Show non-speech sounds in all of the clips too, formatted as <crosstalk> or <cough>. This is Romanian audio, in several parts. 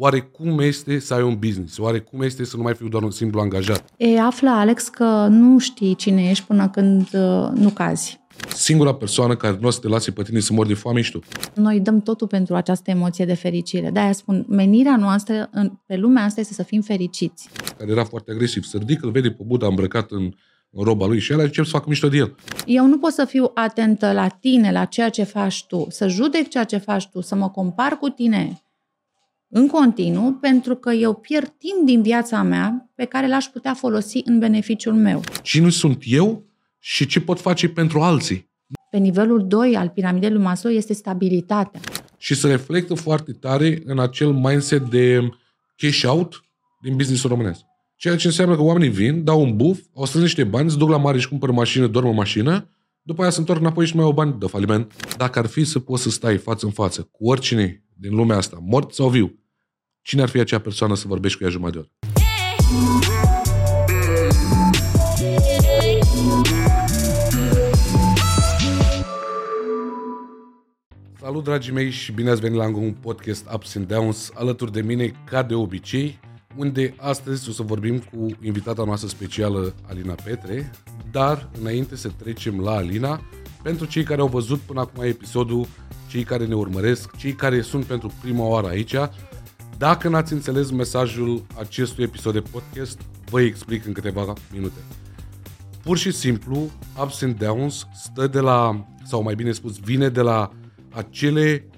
Oare cum este să ai un business? Oare cum este să nu mai fiu doar un simplu angajat? E, află, Alex, că nu știi cine ești până când uh, nu cazi. Singura persoană care nu o să te lase pe tine să mori de foame ești tu. Noi dăm totul pentru această emoție de fericire. De-aia spun, menirea noastră în, pe lumea asta este să fim fericiți. Care era foarte agresiv. Să ridică, îl vede pe Buddha îmbrăcat în, în roba lui și el încep să facă mișto de el. Eu nu pot să fiu atentă la tine, la ceea ce faci tu, să judec ceea ce faci tu, să mă compar cu tine în continuu, pentru că eu pierd timp din viața mea pe care l-aș putea folosi în beneficiul meu. Cine sunt eu și ce pot face pentru alții? Pe nivelul 2 al piramidei lui Maslow este stabilitatea. Și se reflectă foarte tare în acel mindset de cash out din businessul românesc. Ceea ce înseamnă că oamenii vin, dau un buf, au strâns niște bani, se duc la mare și cumpără mașină, dorm în mașină, după aia se întorc înapoi și nu mai au bani de faliment. Dacă ar fi să poți să stai față în față cu oricine din lumea asta, mort sau viu, cine ar fi acea persoană să vorbești cu ea jumătate de oră? Salut, dragii mei, și bine ați venit la un podcast Ups and Downs alături de mine, ca de obicei, unde astăzi o să vorbim cu invitata noastră specială, Alina Petre, dar înainte să trecem la Alina, pentru cei care au văzut până acum episodul, cei care ne urmăresc, cei care sunt pentru prima oară aici, dacă n-ați înțeles mesajul acestui episod de podcast, vă explic în câteva minute. Pur și simplu, Ups and Downs stă de la, sau mai bine spus, vine de la acele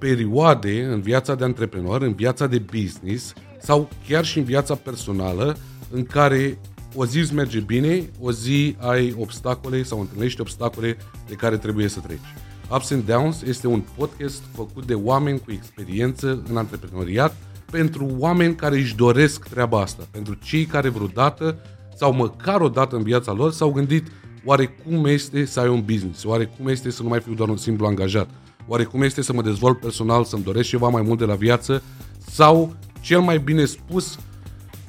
perioade în viața de antreprenor, în viața de business sau chiar și în viața personală în care o zi îți merge bine, o zi ai obstacole sau întâlnești obstacole de care trebuie să treci. Ups and Downs este un podcast făcut de oameni cu experiență în antreprenoriat pentru oameni care își doresc treaba asta, pentru cei care vreodată sau măcar o dată în viața lor s-au gândit oare cum este să ai un business, oare cum este să nu mai fiu doar un simplu angajat, oare cum este să mă dezvolt personal, să-mi doresc ceva mai mult de la viață sau, cel mai bine spus,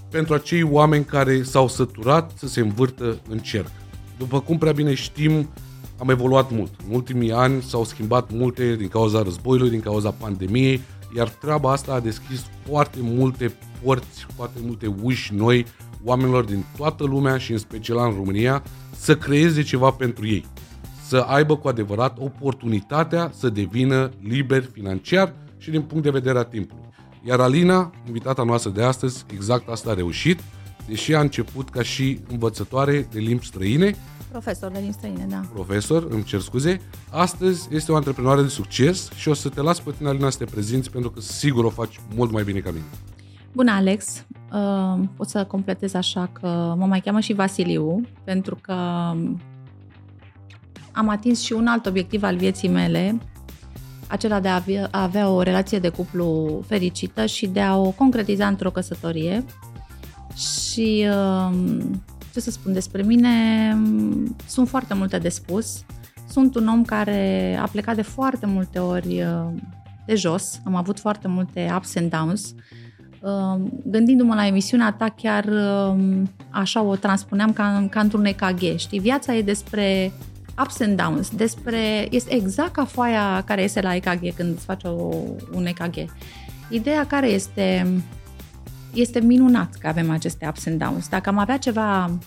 pentru acei oameni care s-au săturat să se învârtă în cerc. După cum prea bine știm, am evoluat mult. În ultimii ani s-au schimbat multe din cauza războiului, din cauza pandemiei, iar treaba asta a deschis foarte multe porți, foarte multe uși noi oamenilor din toată lumea și în special în România să creeze ceva pentru ei. Să aibă cu adevărat oportunitatea să devină liber financiar și din punct de vedere a timpului. Iar Alina, invitata noastră de astăzi, exact asta a reușit, deși a început ca și învățătoare de limbi străine, Profesor de limbi străine, da. profesor, îmi cer scuze, astăzi este o antreprenoare de succes și o să te las pe tine, Alina, să te prezinți pentru că sigur o faci mult mai bine ca mine. Bună, Alex. Uh, pot să completez așa că mă mai cheamă și Vasiliu, pentru că am atins și un alt obiectiv al vieții mele, acela de a avea, a avea o relație de cuplu fericită și de a o concretiza într-o căsătorie. Și uh, ce să spun despre mine, sunt foarte multe de spus. Sunt un om care a plecat de foarte multe ori uh, de jos, am avut foarte multe ups and downs. Uh, Gândindu-mă la emisiunea ta, chiar uh, așa o transpuneam ca, ca într-un EKG. Știi, viața e despre ups and downs, despre, este exact ca foaia care iese la EKG când îți faci o, un EKG. Ideea care este, este minunat că avem aceste ups and downs. Dacă am avea ceva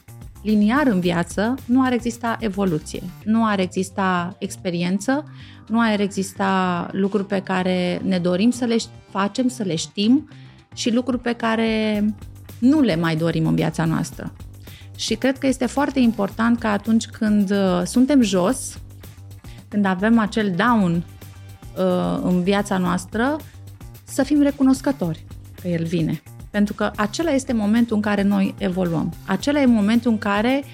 liniar în viață, nu ar exista evoluție, nu ar exista experiență, nu ar exista lucruri pe care ne dorim să le facem, să le știm și lucruri pe care nu le mai dorim în viața noastră. Și cred că este foarte important că atunci când uh, suntem jos, când avem acel down uh, în viața noastră, să fim recunoscători că el vine. Pentru că acela este momentul în care noi evoluăm. Acela e momentul în care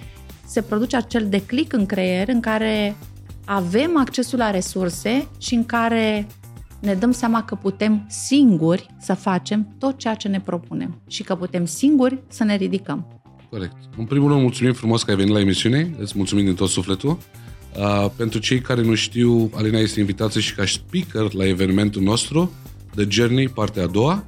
se produce acel declic în creier, în care avem accesul la resurse și în care ne dăm seama că putem singuri să facem tot ceea ce ne propunem și că putem singuri să ne ridicăm. Corect. În primul rând, mulțumim frumos că ai venit la emisiune. Îți mulțumim din tot sufletul. Uh, pentru cei care nu știu, Alina este invitată și ca speaker la evenimentul nostru, The Journey, partea a doua.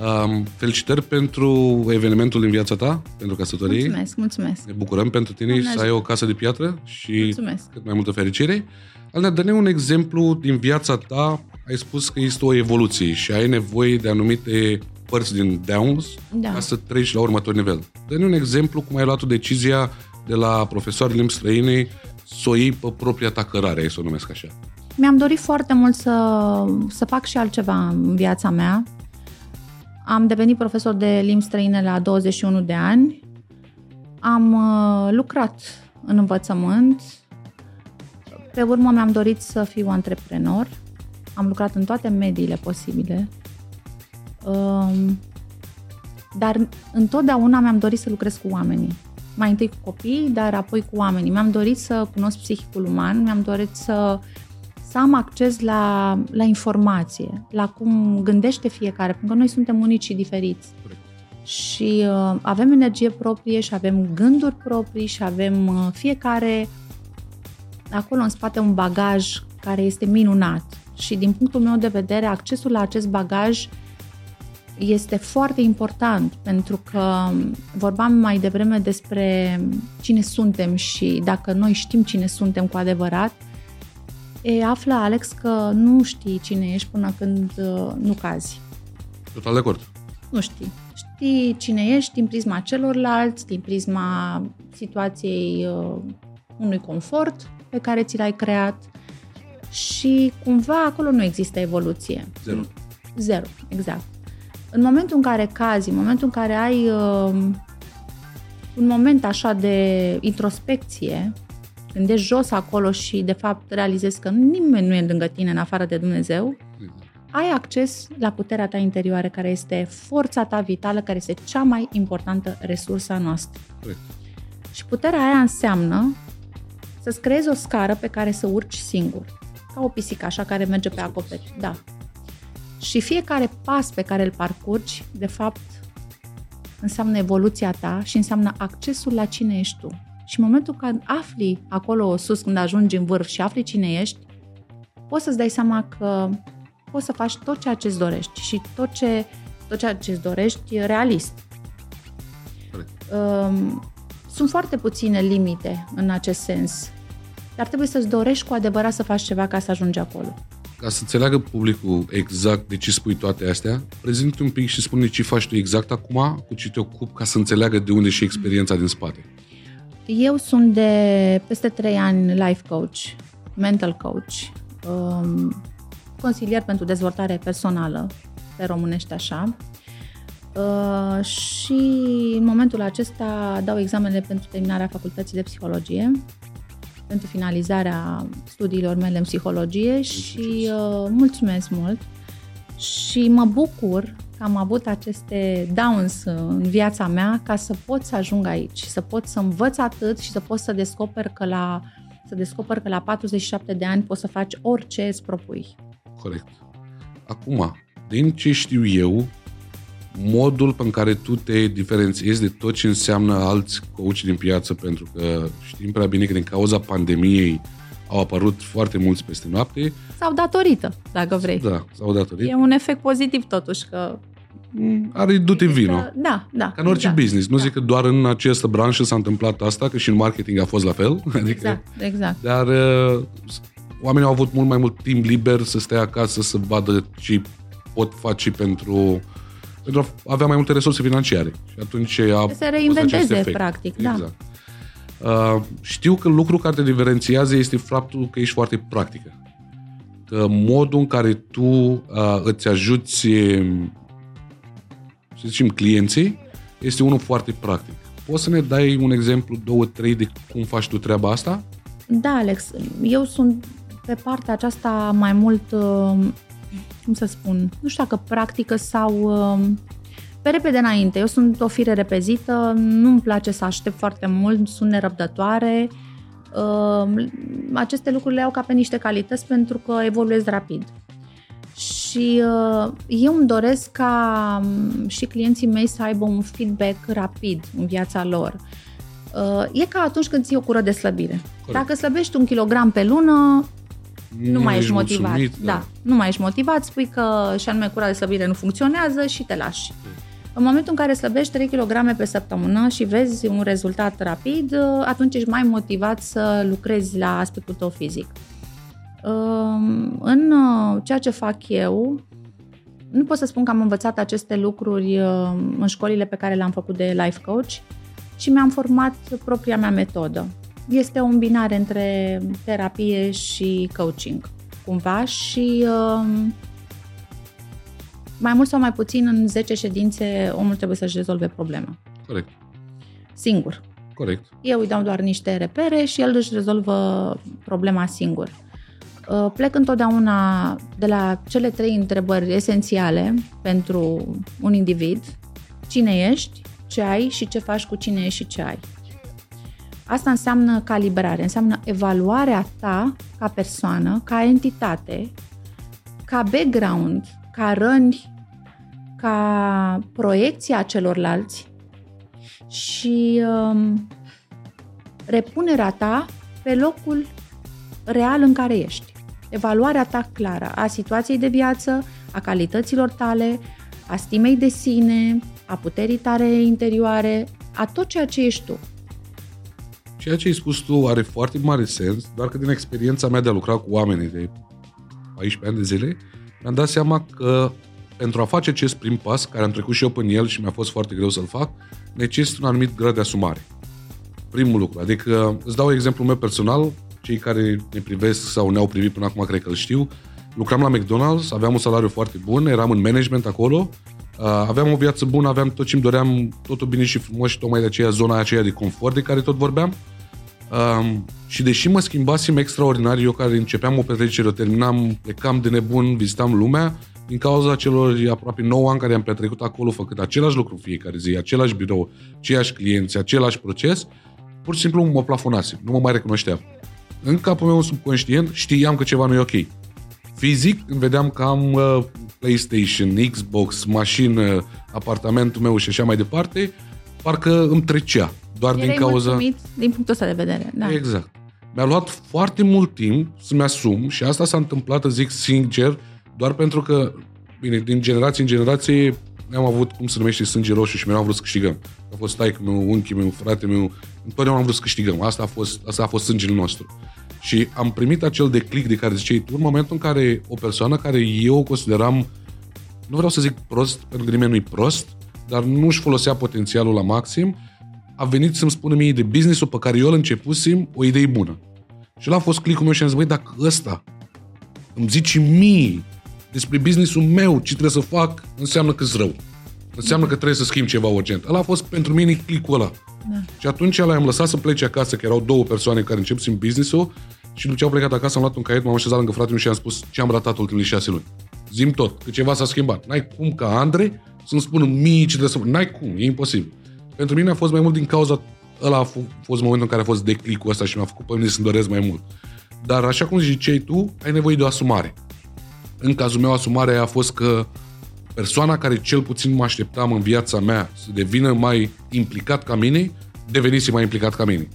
Um, felicitări pentru evenimentul din viața ta, pentru căsătorie. Mulțumesc, mulțumesc. Ne bucurăm pentru tine Doamne să ai o casă de piatră și Mulțumesc. cât mai multă fericire. Alina, dă-ne un exemplu din viața ta, ai spus că este o evoluție și ai nevoie de anumite părți din Downs Da. ca să treci la următor nivel. Dă-ne un exemplu cum ai luat o decizia de la profesor de limbi străine să o iei pe propria ta cărare, hai să o numesc așa. Mi-am dorit foarte mult să, să fac și altceva în viața mea. Am devenit profesor de limbi străine la 21 de ani. Am uh, lucrat în învățământ. Pe urmă mi-am dorit să fiu antreprenor. Am lucrat în toate mediile posibile. Um, dar întotdeauna mi-am dorit să lucrez cu oamenii. Mai întâi cu copii, dar apoi cu oamenii. Mi-am dorit să cunosc psihicul uman, mi-am dorit să să am acces la, la informație, la cum gândește fiecare, pentru că noi suntem unici și diferiți. Corect. Și uh, avem energie proprie și avem gânduri proprii și avem uh, fiecare acolo în spate un bagaj care este minunat. Și din punctul meu de vedere, accesul la acest bagaj este foarte important pentru că vorbeam mai devreme despre cine suntem și dacă noi știm cine suntem cu adevărat, e, află, Alex, că nu știi cine ești până când uh, nu cazi. Total de acord. Nu știi. Știi cine ești din prisma celorlalți, din prisma situației uh, unui confort pe care ți l-ai creat și cumva acolo nu există evoluție. Zero. Zero, exact. În momentul în care cazi, în momentul în care ai uh, un moment așa de introspecție, când ești jos acolo și de fapt realizezi că nimeni nu e lângă tine în afară de Dumnezeu, ai acces la puterea ta interioară, care este forța ta vitală, care este cea mai importantă resursă a noastră. Corect. Și puterea aia înseamnă să-ți creezi o scară pe care să urci singur, ca o pisică așa care merge pe acoperiș. Da. Și fiecare pas pe care îl parcurgi, de fapt, înseamnă evoluția ta și înseamnă accesul la cine ești tu. Și în momentul când afli acolo sus, când ajungi în vârf și afli cine ești, poți să-ți dai seama că poți să faci tot ceea ce îți dorești și tot, ce, tot ceea ce îți dorești e realist. Corect. Um, sunt foarte puține limite în acest sens, dar trebuie să-ți dorești cu adevărat să faci ceva ca să ajungi acolo. Ca să înțeleagă publicul exact de ce spui toate astea, prezintă un pic și spune ce faci tu exact acum, cu ce te ocupi, ca să înțeleagă de unde și experiența din spate. Eu sunt de peste 3 ani life coach, mental coach, um, consilier pentru dezvoltare personală, pe românește așa. Uh, și în momentul acesta dau examenele pentru terminarea facultății de psihologie, pentru finalizarea studiilor mele în psihologie și uh, mulțumesc mult și mă bucur că am avut aceste downs în viața mea ca să pot să ajung aici, să pot să învăț atât și să pot să descoper că la să descoper că la 47 de ani poți să faci orice îți propui. Corect. Acum, din ce știu eu, modul pe care tu te diferențiezi de tot ce înseamnă alți coach din piață, pentru că știm prea bine că din cauza pandemiei au apărut foarte mulți peste noapte. Sau datorită, dacă vrei. Da, s-au datorit. E un efect pozitiv totuși că... Are du-te în vino. Că, da, da. Ca în orice exact, business. Nu da. zic că doar în această branșă s-a întâmplat asta, că și în marketing a fost la fel. <laughs> Adică, Exact, exact. Dar uh, oamenii au avut mult mai mult timp liber să stea acasă, să vadă ce pot face pentru, pentru a avea mai multe resurse financiare. Și atunci a Să se fost acest reinventeze, efect. practic, da. Exact. Uh, știu că lucrul care te diferențiază este faptul că ești foarte practică. Că modul în care tu uh, îți ajuți, um, să zicem, clienții, este unul foarte practic. Poți să ne dai un exemplu, două, trei de cum faci tu treaba asta? Da, Alex, eu sunt pe partea aceasta mai mult, uh, cum să spun, nu știu dacă practică sau uh, pe repede înainte. Eu sunt o fire repezită, nu-mi place să aștept foarte mult, sunt nerăbdătoare. Uh, Aceste lucruri le iau ca pe niște calități pentru că evoluez rapid. Și uh, eu îmi doresc ca um, și clienții mei să aibă un feedback rapid în viața lor. Uh, E ca atunci când ții o cură de slăbire. Corect. Dacă slăbești un kilogram pe lună, nu, mai ești motivat. mulțumit, da. nu mai ești motivat, spui că și anume cura de slăbire nu funcționează și te lași. În momentul în care slăbești 3 kg pe săptămână și vezi un rezultat rapid, atunci ești mai motivat să lucrezi la aspectul tău fizic. Um, în uh, ceea ce fac eu, nu pot să spun că am învățat aceste lucruri uh, în școlile pe care le-am făcut de life coach, ci mi-am format propria mea metodă. Este o îmbinare între terapie și coaching, cumva, și um, mai mult sau mai puțin în 10 ședințe omul trebuie să-și rezolve problema. Corect. Singur. Corect. Eu îi dau doar niște repere și el își rezolvă problema singur. Uh, plec întotdeauna de la cele trei întrebări esențiale pentru un individ. Cine ești, ce ai și ce faci cu cine ești și ce ai. Asta înseamnă calibrare, înseamnă evaluarea ta ca persoană, ca entitate, ca background, ca răni, ca proiecția celorlalți și um, repunerea ta pe locul real în care ești. Evaluarea ta clară a situației de viață, a calităților tale, a stimei de sine, a puterii tale interioare, a tot ceea ce ești tu. Ceea ce ai spus tu are foarte mare sens, doar că din experiența mea de a lucra cu oamenii de 14 ani de zile, mi-am dat seama că pentru a face acest prim pas, care am trecut și eu până el și mi-a fost foarte greu să-l fac, necesită un anumit grad de asumare. Primul lucru. Adică, îți dau exemplu meu personal, cei care ne privesc sau ne-au privit până acum cred că îl știu. Lucram la McDonald's, aveam un salariu foarte bun, eram în management acolo, uh, aveam o viață bună, aveam tot ce îmi doream, totul bine și frumos și tocmai de aceea zona aceea de confort de care tot vorbeam. Um, și deși mă schimbasem extraordinar, eu care începeam o petrecere, o terminam, plecam de nebun, vizitam lumea, din cauza celor aproape 9 ani care am petrecut acolo, făcând același lucru fiecare zi, același birou, aceiași clienți, același proces, pur și simplu mă plafonasem, nu mă mai recunoșteam. În capul meu subconștient știam că ceva nu e ok. Fizic îmi vedeam că am uh, PlayStation, Xbox, mașină, apartamentul meu și așa mai departe, parcă îmi trecea. Doar Erai din cauza... din punctul ăsta de vedere, da. Exact. Mi-a luat foarte mult timp să-mi asum și asta s-a întâmplat, zic sincer, doar pentru că, bine, din generație în generație am avut, cum se numește, sânge roșu și mereu am vrut să câștigăm. A fost taică meu, unchiul meu, frate meu, întotdeauna am vrut să câștigăm. Asta a fost, asta a fost sângele nostru. Și am primit acel declic de care ziceai tu, în momentul în care o persoană care eu o consideram, nu vreau să zic prost, pentru că nimeni nu-i prost, dar nu își folosea potențialul la maxim, a venit să-mi spună mie de business-ul pe care eu îl începusem o idee bună. Și ăla a fost clicul meu și am zis, băi, dacă ăsta îmi zice mie despre businessul meu ce trebuie să fac, înseamnă că rău. Înseamnă că trebuie să schimb ceva urgent. Ăla a fost pentru mine clicul ăla. Da. Și atunci l-am lăsat să plece acasă, că erau două persoane care încep să business-ul și după ce au plecat acasă am luat un caiet, m-am așezat lângă fratele meu și am spus ce am ratat ultimele șase luni. Zim tot, că ceva s-a schimbat. N-ai cum ca Andre să-mi spună mie ce trebuie să fac. N-ai cum, e imposibil. Pentru mine a fost mai mult din cauza ăla a fost momentul în care a fost declicul ăsta și mi-a făcut pe mine să-mi doresc mai mult. Dar așa cum ziceai tu, ai nevoie de o asumare. În cazul meu, asumarea a fost că persoana care cel puțin mă așteptam în viața mea să devină mai implicat ca mine, devenise mai implicat ca mine.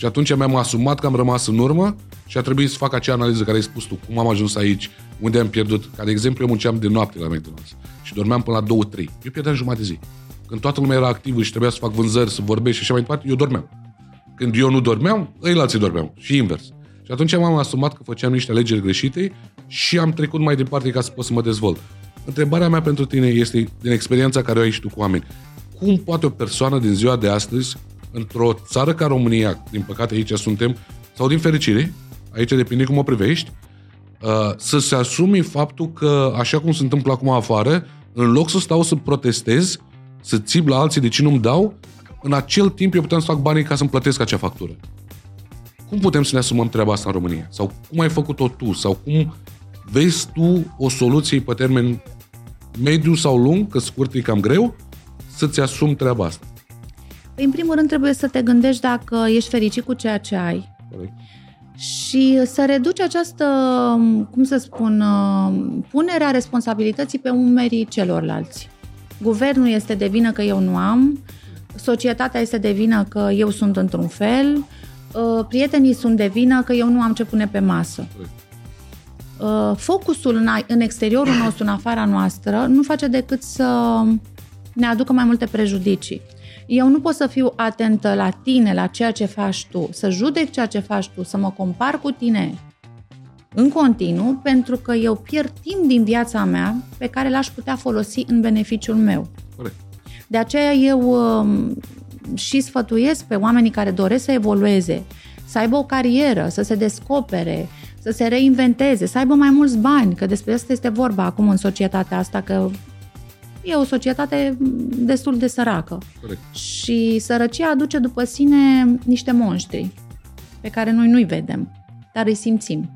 Și atunci mi-am asumat că am rămas în urmă și a trebuit să fac acea analiză care ai spus tu, cum am ajuns aici, unde am pierdut. Ca de exemplu, eu munceam de noapte la McDonald's și dormeam până la 2-3. Eu pierdeam jumătate de zi. Când toată lumea era activă și trebuia să fac vânzări, să vorbesc și așa mai departe, eu dormeam. Când eu nu dormeam, ei alții dormeau. Și invers. Și atunci m-am asumat că făceam niște alegeri greșite și am trecut mai departe ca să pot să mă dezvolt. Întrebarea mea pentru tine este, din experiența care o ai și tu cu oameni, cum poate o persoană din ziua de astăzi, într-o țară ca România, din păcate aici suntem, sau din fericire, aici depinde cum o privești, uh, să se asumi faptul că, așa cum se întâmplă acum afară, în loc să stau să protestez, să țip la alții de ce nu-mi dau, în acel timp eu puteam să fac banii ca să-mi plătesc acea factură. Cum putem să ne asumăm treaba asta în România? Sau cum ai făcut-o tu? Sau cum vezi tu o soluție pe termen mediu sau lung, că scurt e cam greu, să-ți asumi treaba asta? Păi, în primul rând trebuie să te gândești dacă ești fericit cu ceea ce ai. Corect. Și să reduci această, cum să spun, punerea responsabilității pe umerii celorlalți. Guvernul este de vină că eu nu am, societatea este de vină că eu sunt într-un fel, uh, prietenii sunt de vină că eu nu am ce pune pe masă. Uh, focusul în, în exteriorul nostru, în afara noastră, nu face decât să ne aducă mai multe prejudicii. Eu nu pot să fiu atentă la tine, la ceea ce faci tu, să judec ceea ce faci tu, să mă compar cu tine în continuu pentru că eu pierd timp din viața mea pe care l-aș putea folosi în beneficiul meu. Corect. De aceea eu um, și sfătuiesc pe oamenii care doresc să evolueze, să aibă o carieră, să se descopere, să se reinventeze, să aibă mai mulți bani, că despre asta este vorba acum în societatea asta, că e o societate destul de săracă. Corect. Și sărăcia aduce după sine niște monștri pe care noi nu-i vedem, dar îi simțim.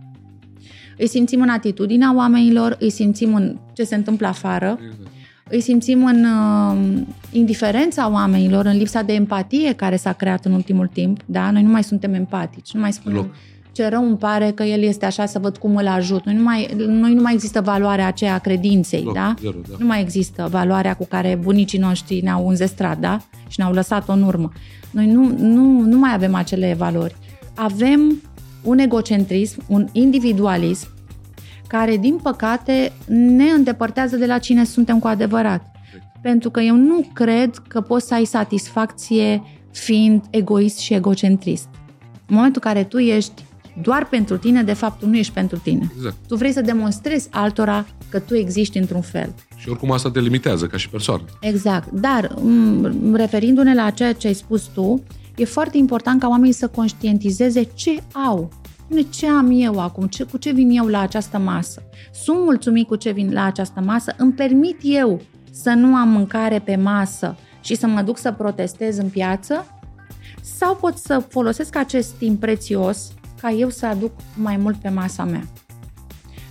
Îi simțim în atitudinea oamenilor, îi simțim în ce se întâmplă afară, Exact. îi simțim în uh, indiferența oamenilor, în lipsa de empatie care s-a creat în ultimul timp. Da? Noi nu mai suntem empatici, nu mai spunem Deloc. Ce rău îmi pare că el este așa să văd cum îl ajut. Noi nu mai, noi nu mai există valoarea aceea a credinței, Deloc, da? Zero, da. Nu mai există valoarea cu care bunicii noștri ne-au înzestrat, da? Și ne-au lăsat-o în urmă. Noi nu, nu, nu mai avem acele valori. Avem un egocentrism, un individualism care, din păcate, ne îndepărtează de la cine suntem cu adevărat. Pentru că eu nu cred că poți să ai satisfacție fiind egoist și egocentrist. În momentul în care tu ești doar pentru tine, de fapt tu nu ești pentru tine. Exact. Tu vrei să demonstrezi altora că tu existi într-un fel. Și oricum asta te limitează ca și persoană. Exact. Dar, m- referindu-ne la ceea ce ai spus tu, e foarte important ca oamenii să conștientizeze ce au. Nu ce am eu acum, ce, cu ce vin eu la această masă. Sunt mulțumit cu ce vin la această masă, îmi permit eu să nu am mâncare pe masă și să mă duc să protestez în piață sau pot să folosesc acest timp prețios ca eu să aduc mai mult pe masa mea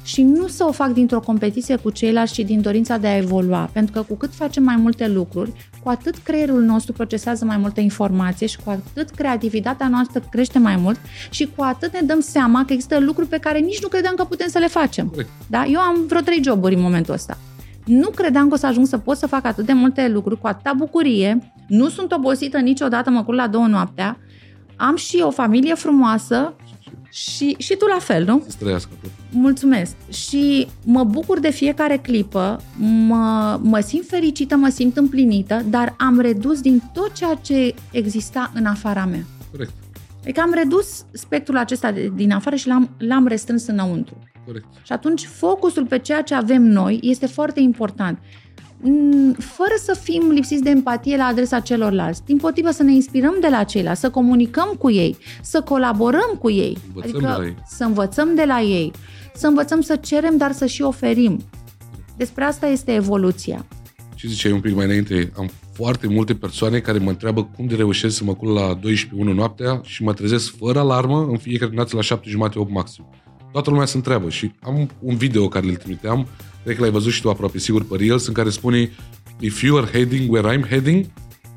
și nu să o fac dintr-o competiție cu ceilalți, ci din dorința de a evolua. Pentru că cu cât facem mai multe lucruri, cu atât creierul nostru procesează mai multă informație și cu atât creativitatea noastră crește mai mult și cu atât ne dăm seama că există lucruri pe care nici nu credeam că putem să le facem. Corect. Da? Eu am vreo trei joburi în momentul ăsta. Nu credeam că o să ajung să pot să fac atât de multe lucruri cu atâta bucurie. Nu sunt obosită niciodată, mă culc la două noaptea. Am și o familie frumoasă și, și tu la fel, nu? Să trăiască tot. Mulțumesc. Și mă bucur de fiecare clipă, mă, mă simt fericită, mă simt împlinită, dar am redus din tot ceea ce exista în afara mea. Corect. Adică am redus spectrul acesta de, din afară și l-am, l-am restrâns înăuntru. Corect. Și atunci focusul pe ceea ce avem noi este foarte important. Mm, Fără să fim lipsiți de empatie la adresa celorlalți, din potrivă să ne inspirăm de la ceilalți, să comunicăm cu ei, să colaborăm cu ei, Învățăm adică de la ei. să învățăm de la ei, să învățăm să cerem, dar să și oferim. Despre asta este evoluția. Ce ziceai un pic mai înainte? Am foarte multe persoane care mă întreabă cum de reușesc să mă culc la 12 1 noaptea și mă trezesc fără alarmă în fiecare dimineață la 7 jumate, 8 maxim. Toată lumea se întreabă și am un video care îl trimiteam, cred că l-ai văzut și tu aproape sigur pe Reels, în care spune If you are heading where I'm heading,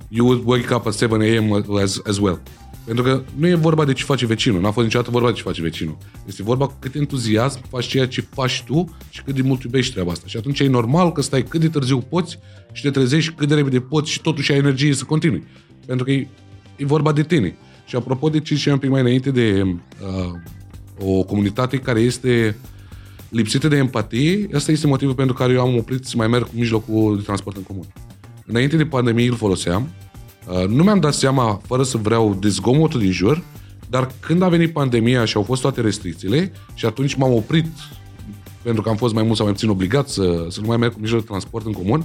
you would wake up at 7 a.m. as, as well. Pentru că nu e vorba de ce face vecinul, n-a fost niciodată vorba de ce face vecinul. Este vorba cu cât entuziasm faci ceea ce faci tu și cât de mult iubești treaba asta. Și atunci e normal că stai cât de târziu poți și te trezești cât de repede poți și totuși ai energie să continui. Pentru că e, e vorba de tine. Și apropo de ce ziceam un pic mai înainte de uh, o comunitate care este lipsită de empatie, asta este motivul pentru care eu am oprit să mai merg cu mijlocul de transport în comun. Înainte de pandemie îl foloseam, Uh, nu mi-am dat seama, fără să vreau, de zgomotul din jur, dar când a venit pandemia și au fost toate restricțiile și atunci m-am oprit, pentru că am fost mai mult sau mai puțin obligat să, să nu mai merg cu mijloc de transport în comun,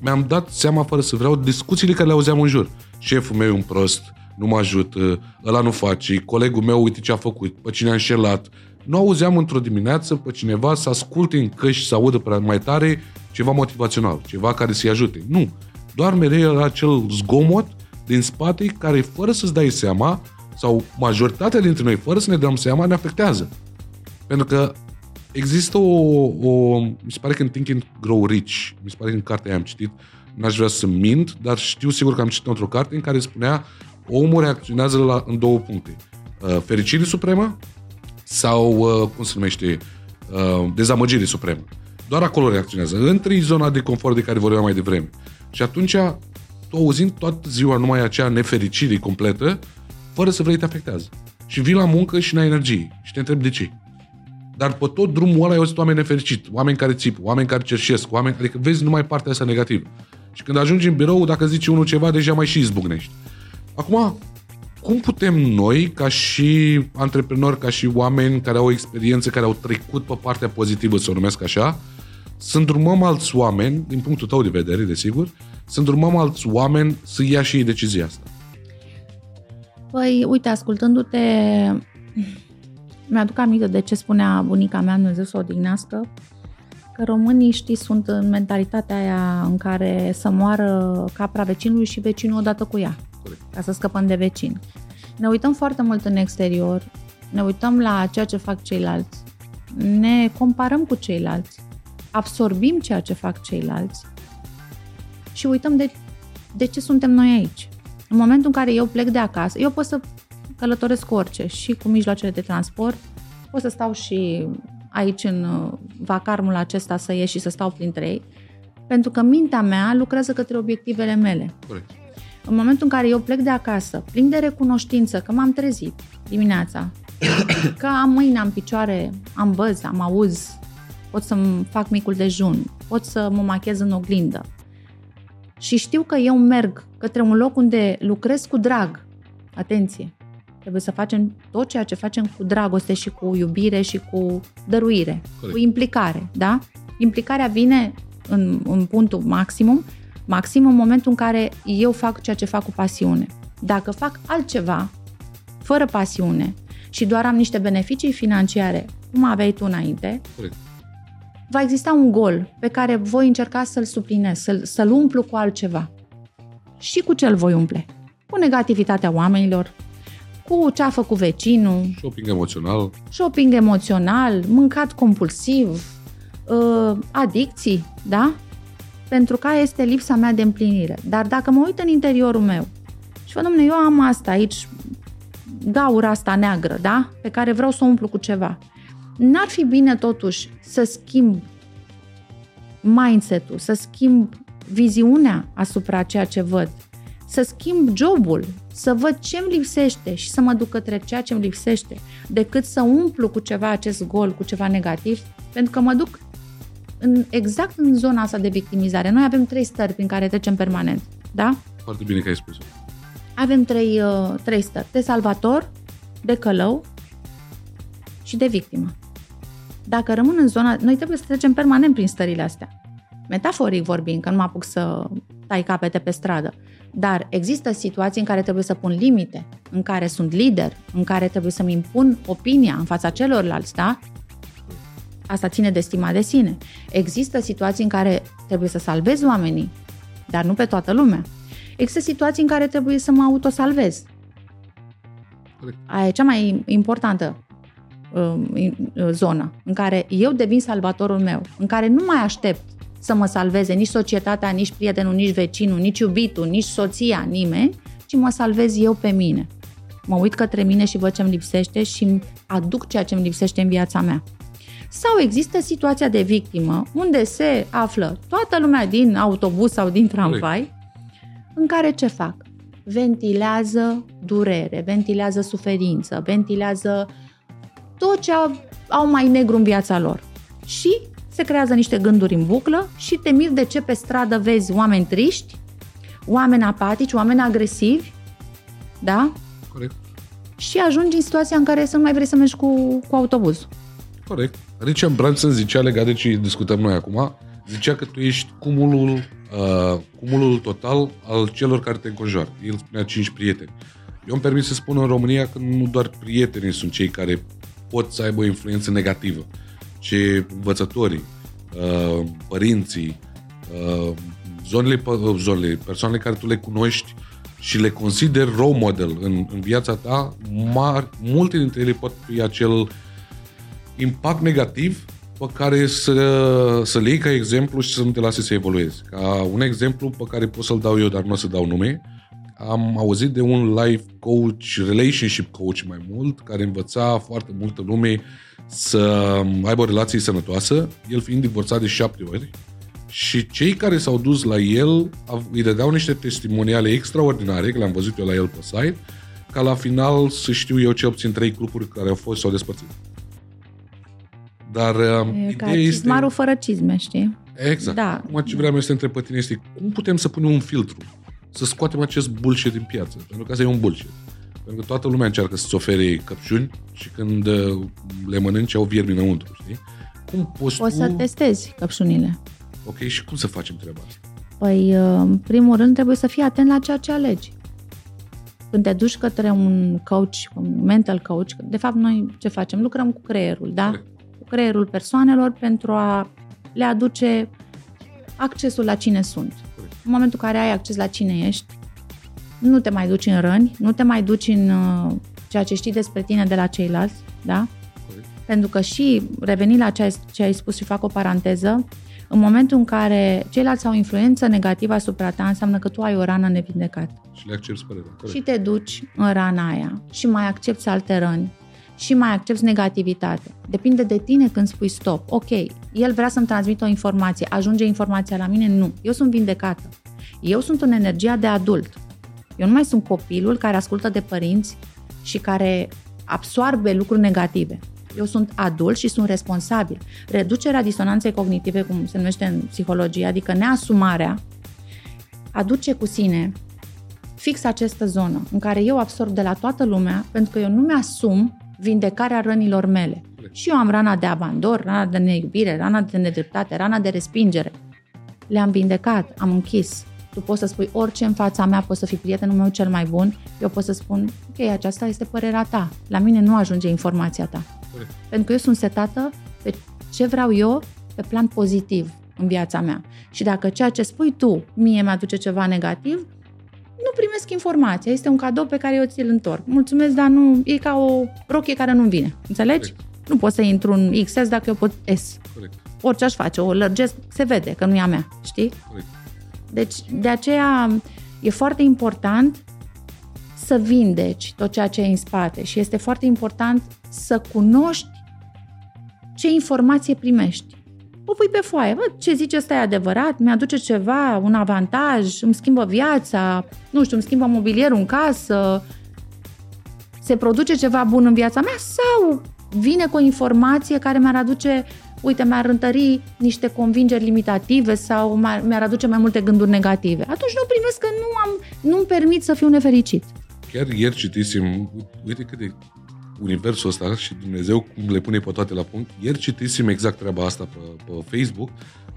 mi-am dat seama, fără să vreau, discuțiile care le auzeam în jur. Șeful meu e un prost, nu mă ajută, ăla nu face, colegul meu uite ce a făcut, pe cine a înșelat. Nu auzeam într-o dimineață pe cineva să asculte în căști, să audă prea mai tare ceva motivațional, ceva care să-i ajute. Nu. Doar mereu era acel zgomot din spate care, fără să-ți dai seama, sau majoritatea dintre noi, fără să ne dăm seama, ne afectează. Pentru că există o, o... Mi se pare că în Think and Grow Rich, mi se pare că în cartea aia am citit, n-aș vrea să mint, dar știu sigur că am citit într-o carte în care spunea omul reacționează la, în două puncte. Uh, fericire supremă sau, uh, cum se numește, uh, dezamăgire supremă. Doar acolo reacționează. Între zona de confort de care vorbeam mai devreme. Și atunci, tu auzind toată ziua numai acea nefericire completă, fără să vrei te afectează. Și vii la muncă și n-ai energie. Și te întrebi de ce. Dar pe tot drumul ăla ai auzit oameni nefericiți, oameni care țipă, oameni care cerșesc, oameni, adică vezi numai partea asta negativă. Și când ajungi în birou, dacă zice unul ceva, deja mai și izbucnești. Acum, cum putem noi, ca și antreprenori, ca și oameni care au experiență, care au trecut pe partea pozitivă, să o numesc așa, să îndrumăm alți oameni, din punctul tău de vedere, desigur, să îndrumăm alți oameni să ia și ei decizia asta? Păi, uite, ascultându-te, mi-aduc aminte de ce spunea bunica mea, Dumnezeu să o odihnească, că românii, știi, sunt în mentalitatea aia în care să moară capra vecinului și vecinul odată cu ea, Corect. ca să scăpăm de vecini. Ne uităm foarte mult în exterior, ne uităm la ceea ce fac ceilalți, ne comparăm cu ceilalți, absorbim ceea ce fac ceilalți și uităm de, de ce suntem noi aici. În momentul în care eu plec de acasă, eu pot să călătoresc cu orice, și cu mijloacele de transport, pot să stau și aici în uh, vacarmul acesta să ieși și să stau printre ei, pentru că mintea mea lucrează către obiectivele mele. Corect. În momentul în care eu plec de acasă, plin de recunoștință că m-am trezit dimineața, că am mâine, am picioare, am băz, am auz, pot să-mi fac micul dejun, pot să mă machez în oglindă. Și știu că eu merg către un loc unde lucrez cu drag. Atenție! Trebuie să facem tot ceea ce facem cu dragoste și cu iubire și cu dăruire, Corect. cu implicare, da? Implicarea vine în, în punctul maximum, maxim în momentul în care eu fac ceea ce fac cu pasiune. Dacă fac altceva, fără pasiune, și doar am niște beneficii financiare, cum aveai tu înainte, Corect. va exista un gol pe care voi încerca să-l suplinez, să-l, să-l umplu cu altceva. Și cu ce îl voi umple? Cu negativitatea oamenilor, cu ce a făcut vecinul, Shopping emoțional. shopping emoțional, mâncat compulsiv, uh, adicții, da? Pentru că aia este lipsa mea de împlinire. Dar dacă mă uit în interiorul meu și văd, domnule, eu am asta aici, gaura asta neagră, da? Pe care vreau să o umplu cu ceva. N-ar fi bine totuși să schimb mindset-ul, să schimb viziunea asupra ceea ce văd, să schimb jobul, să văd ce îmi lipsește și să mă duc către ceea ce îmi lipsește, decât să umplu cu ceva acest gol, cu ceva negativ, pentru că mă duc în, exact în zona asta de victimizare. Noi avem trei stări prin care trecem permanent, da? Foarte bine că ai spus Avem trei, uh, trei stări. De salvator, de călău și de victimă. Dacă rămân în zona... Noi trebuie să trecem permanent prin stările astea. Metaforic vorbind, că nu mă apuc să tai capete pe stradă. Dar există situații în care trebuie să pun limite, în care sunt lider, în care trebuie să-mi impun opinia în fața celorlalți, da? Asta ține de stima de sine. Există situații în care trebuie să salvez oamenii, dar nu pe toată lumea. Există situații în care trebuie să mă autosalvez. Corect. Aia e cea mai importantă um, in- uh, zonă în care eu devin salvatorul meu, în care nu mai aștept să mă salveze nici societatea, nici prietenul, nici vecinul, nici iubitul, nici soția, nimeni, ci mă salvez eu pe mine. Mă uit către mine și văd ce îmi lipsește și îmi aduc ceea ce îmi lipsește în viața mea. Sau există situația de victimă, unde se află toată lumea din autobuz sau din tramvai, în care ce fac? Ventilează durere, ventilează suferință, ventilează tot ce au- au mai negru în viața lor. Și se creează niște gânduri în buclă și te miri de ce pe stradă vezi oameni triști, oameni apatici, oameni agresivi, da? Corect. Și ajungi în situația în care să nu mai vrei să mergi cu, cu autobuzul. Corect. Richard Branson zicea legat de ce discutăm noi acum, zicea că tu ești cumulul, uh, cumulul total al celor care te înconjoară. El spunea cinci prieteni. Eu îmi permit să spun în România că nu doar prietenii sunt cei care pot să aibă o influență negativă, ci învățătorii, uh, părinții, uh, zonele, pe- zonele, persoanele care tu le cunoști și le consideri role model în, în viața ta, mari, multe dintre ele pot fi acel impact negativ pe care să, să le iei ca exemplu și să nu te lase să evoluezi. Ca un exemplu pe care pot să-l dau eu, dar nu o să dau nume, am auzit de un life coach, relationship coach mai mult, care învăța foarte multă lume să aibă o relație sănătoasă, el fiind divorțat de șapte ori, și cei care s-au dus la el av- îi dădeau niște testimoniale extraordinare, că le-am văzut eu la el pe site, ca la final să știu eu cel puțin trei grupuri care au fost sau despărțit. Dar uh, E ca ideea este... cizmarul fără cizme, știi? Exact. Da. Acum ce vreau eu să întreb pe tine este cum putem să punem un filtru, să scoatem acest bullshit din piață, pentru că asta e un bullshit. Pentru că toată lumea încearcă să-ți ofere căpșuni și când uh, le mănânci au viermi înăuntru, știi? Cum poți Poți tu... să testezi căpșunile. Ok, și cum să facem treaba asta? Păi, în primul rând, trebuie să fii atent la ceea ce alegi. Când te duci către un coach, un mental coach, de fapt noi ce facem? Lucrăm cu creierul, da? Corect. Cu creierul persoanelor pentru a le aduce accesul la cine sunt. Corect. În momentul în care ai acces la cine ești, nu te mai duci în răni, nu te mai duci în uh, ceea ce știi despre tine de la ceilalți, da? Corect. Pentru că și, revenind la ce ai, ce ai spus și fac o paranteză, în momentul în care ceilalți au influență negativă asupra ta, înseamnă că tu ai o rană nevindecată. Și le accepti părerea. Corect. Și te duci în rana aia și mai accepti alte răni și mai accepti negativitate. Depinde de tine când spui stop. Ok, el vrea să-mi transmită o informație. Ajunge informația la mine? Nu. Eu sunt vindecată. Eu sunt în energia de adult. Eu nu mai sunt copilul care ascultă de părinți și care absoarbe lucruri negative. Eu sunt adult și sunt responsabil. Reducerea disonanței cognitive, cum se numește în psihologie, adică neasumarea, aduce cu sine fix această zonă în care eu absorb de la toată lumea pentru că eu nu mi-asum vindecarea rănilor mele. Și eu am rana de abandon, rana de neiubire, rana de nedreptate, rana de respingere. Le-am vindecat, am închis. Tu poți să spui orice în fața mea, poți să fii prietenul meu cel mai bun, eu pot să spun, ok, aceasta este părerea ta. La mine nu ajunge informația ta. Corect. Pentru că eu sunt setată pe ce vreau eu pe plan pozitiv în viața mea. Și dacă ceea ce spui tu mie mi-aduce ceva negativ, nu primesc informația. Este un cadou pe care eu ți-l întorc. Mulțumesc, dar nu, e ca o rochie care nu-mi vine. Înțelegi? Corect. Nu pot să intru în XS dacă eu pot S. Corect. Orice aș face, o lărgesc, se vede că nu e a mea, știi? Corect. Deci, de aceea e foarte important să vindeci tot ceea ce e în spate și este foarte important să cunoști ce informație primești. O pui pe foaie, bă, ce zice ăsta e adevărat, mi-aduce ceva, un avantaj, îmi schimbă viața, nu știu, îmi schimbă mobilierul în casă, se produce ceva bun în viața mea? Sau vine cu o informație care mi-ar aduce, uite, mi-ar întări niște convingeri limitative sau mi-ar mi-ar aduce mai multe gânduri negative. Atunci nu primesc că nu am, nu-mi permit să fiu nefericit. Chiar ieri citisem, uite cât de universul ăsta și Dumnezeu cum le pune pe toate la punct. Ieri citisem exact treaba asta pe, pe Facebook.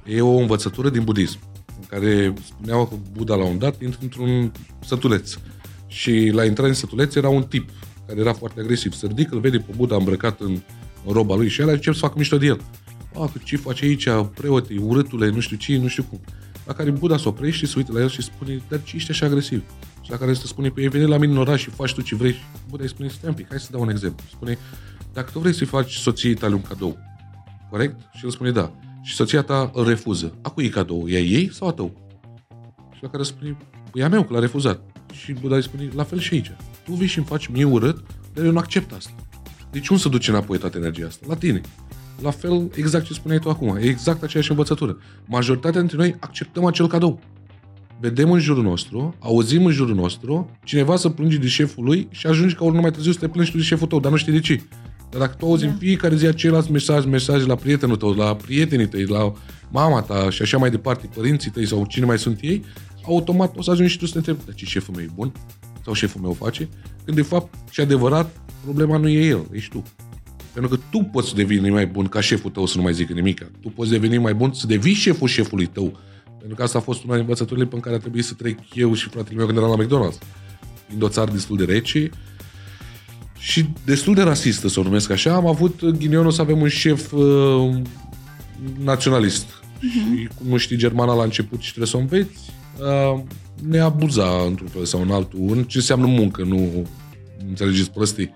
E o învățătură din budism, în care spuneau că Buddha la un dat intră într-un sătuleț. Și la intrare în sătuleț era un tip care era foarte agresiv. Se ridică, îl vede pe Buddha îmbrăcat în, în roba lui și el încep să facă mișto de el. A, că ce face aici, preotii, urâtule, nu știu ce, nu știu cum. La care Buddha se oprește și se uită la el și spune, dar ce ești așa agresiv? Și la care îți spune, păi ai venit la mine în oraș și faci tu ce vrei. Și Buddha îi spune, stai un pic, hai să dau un exemplu. Spune, dacă tu vrei să-i faci soției tale un cadou, corect? Și el spune, da. Și soția ta îl refuză. A cui e cadou? E a ei sau a tău? Și la care spune, păi e a meu, că l-a refuzat. Și Buddha îi spune, la fel și aici. Tu vii și îmi faci mie urât, dar eu nu accept asta. Deci unde să duce înapoi toată energia asta? La tine. La fel, exact ce spuneai tu acum. E exact aceeași învățătură. Majoritatea dintre noi acceptăm acel cadou. Vedem în jurul nostru, auzim în jurul nostru, cineva să plânge de șeful lui și ajungi ca ori mai târziu să te plângi tu de șeful tău, dar nu știi de ce. Dar dacă tu auzi Da. în fiecare zi același mesaj, mesaj la prietenul tău, la prietenii tăi, la mama ta și așa mai departe, părinții tăi sau cine mai sunt ei, automat o să ajungi și tu să te întrebi, dar ce șeful meu e bun? Sau șeful meu face? Când de fapt și adevărat, problema nu e el, ești tu. Pentru că tu poți deveni mai bun ca șeful tău să nu mai zică nimic. Tu poți deveni mai bun să devii șeful șefului tău. Pentru că asta a fost una din învățăturile pe care a trebuit să trec eu și fratele meu când eram la McDonald's. Fiind o țară destul de rece și destul de rasistă, să o numesc așa, am avut ghinionul să avem un șef uh, naționalist. Și cum nu știi germana la început și trebuie să o înveți, uh, ne abuza într-un fel sau în altul. În ce înseamnă muncă, nu înțelegeți prostii.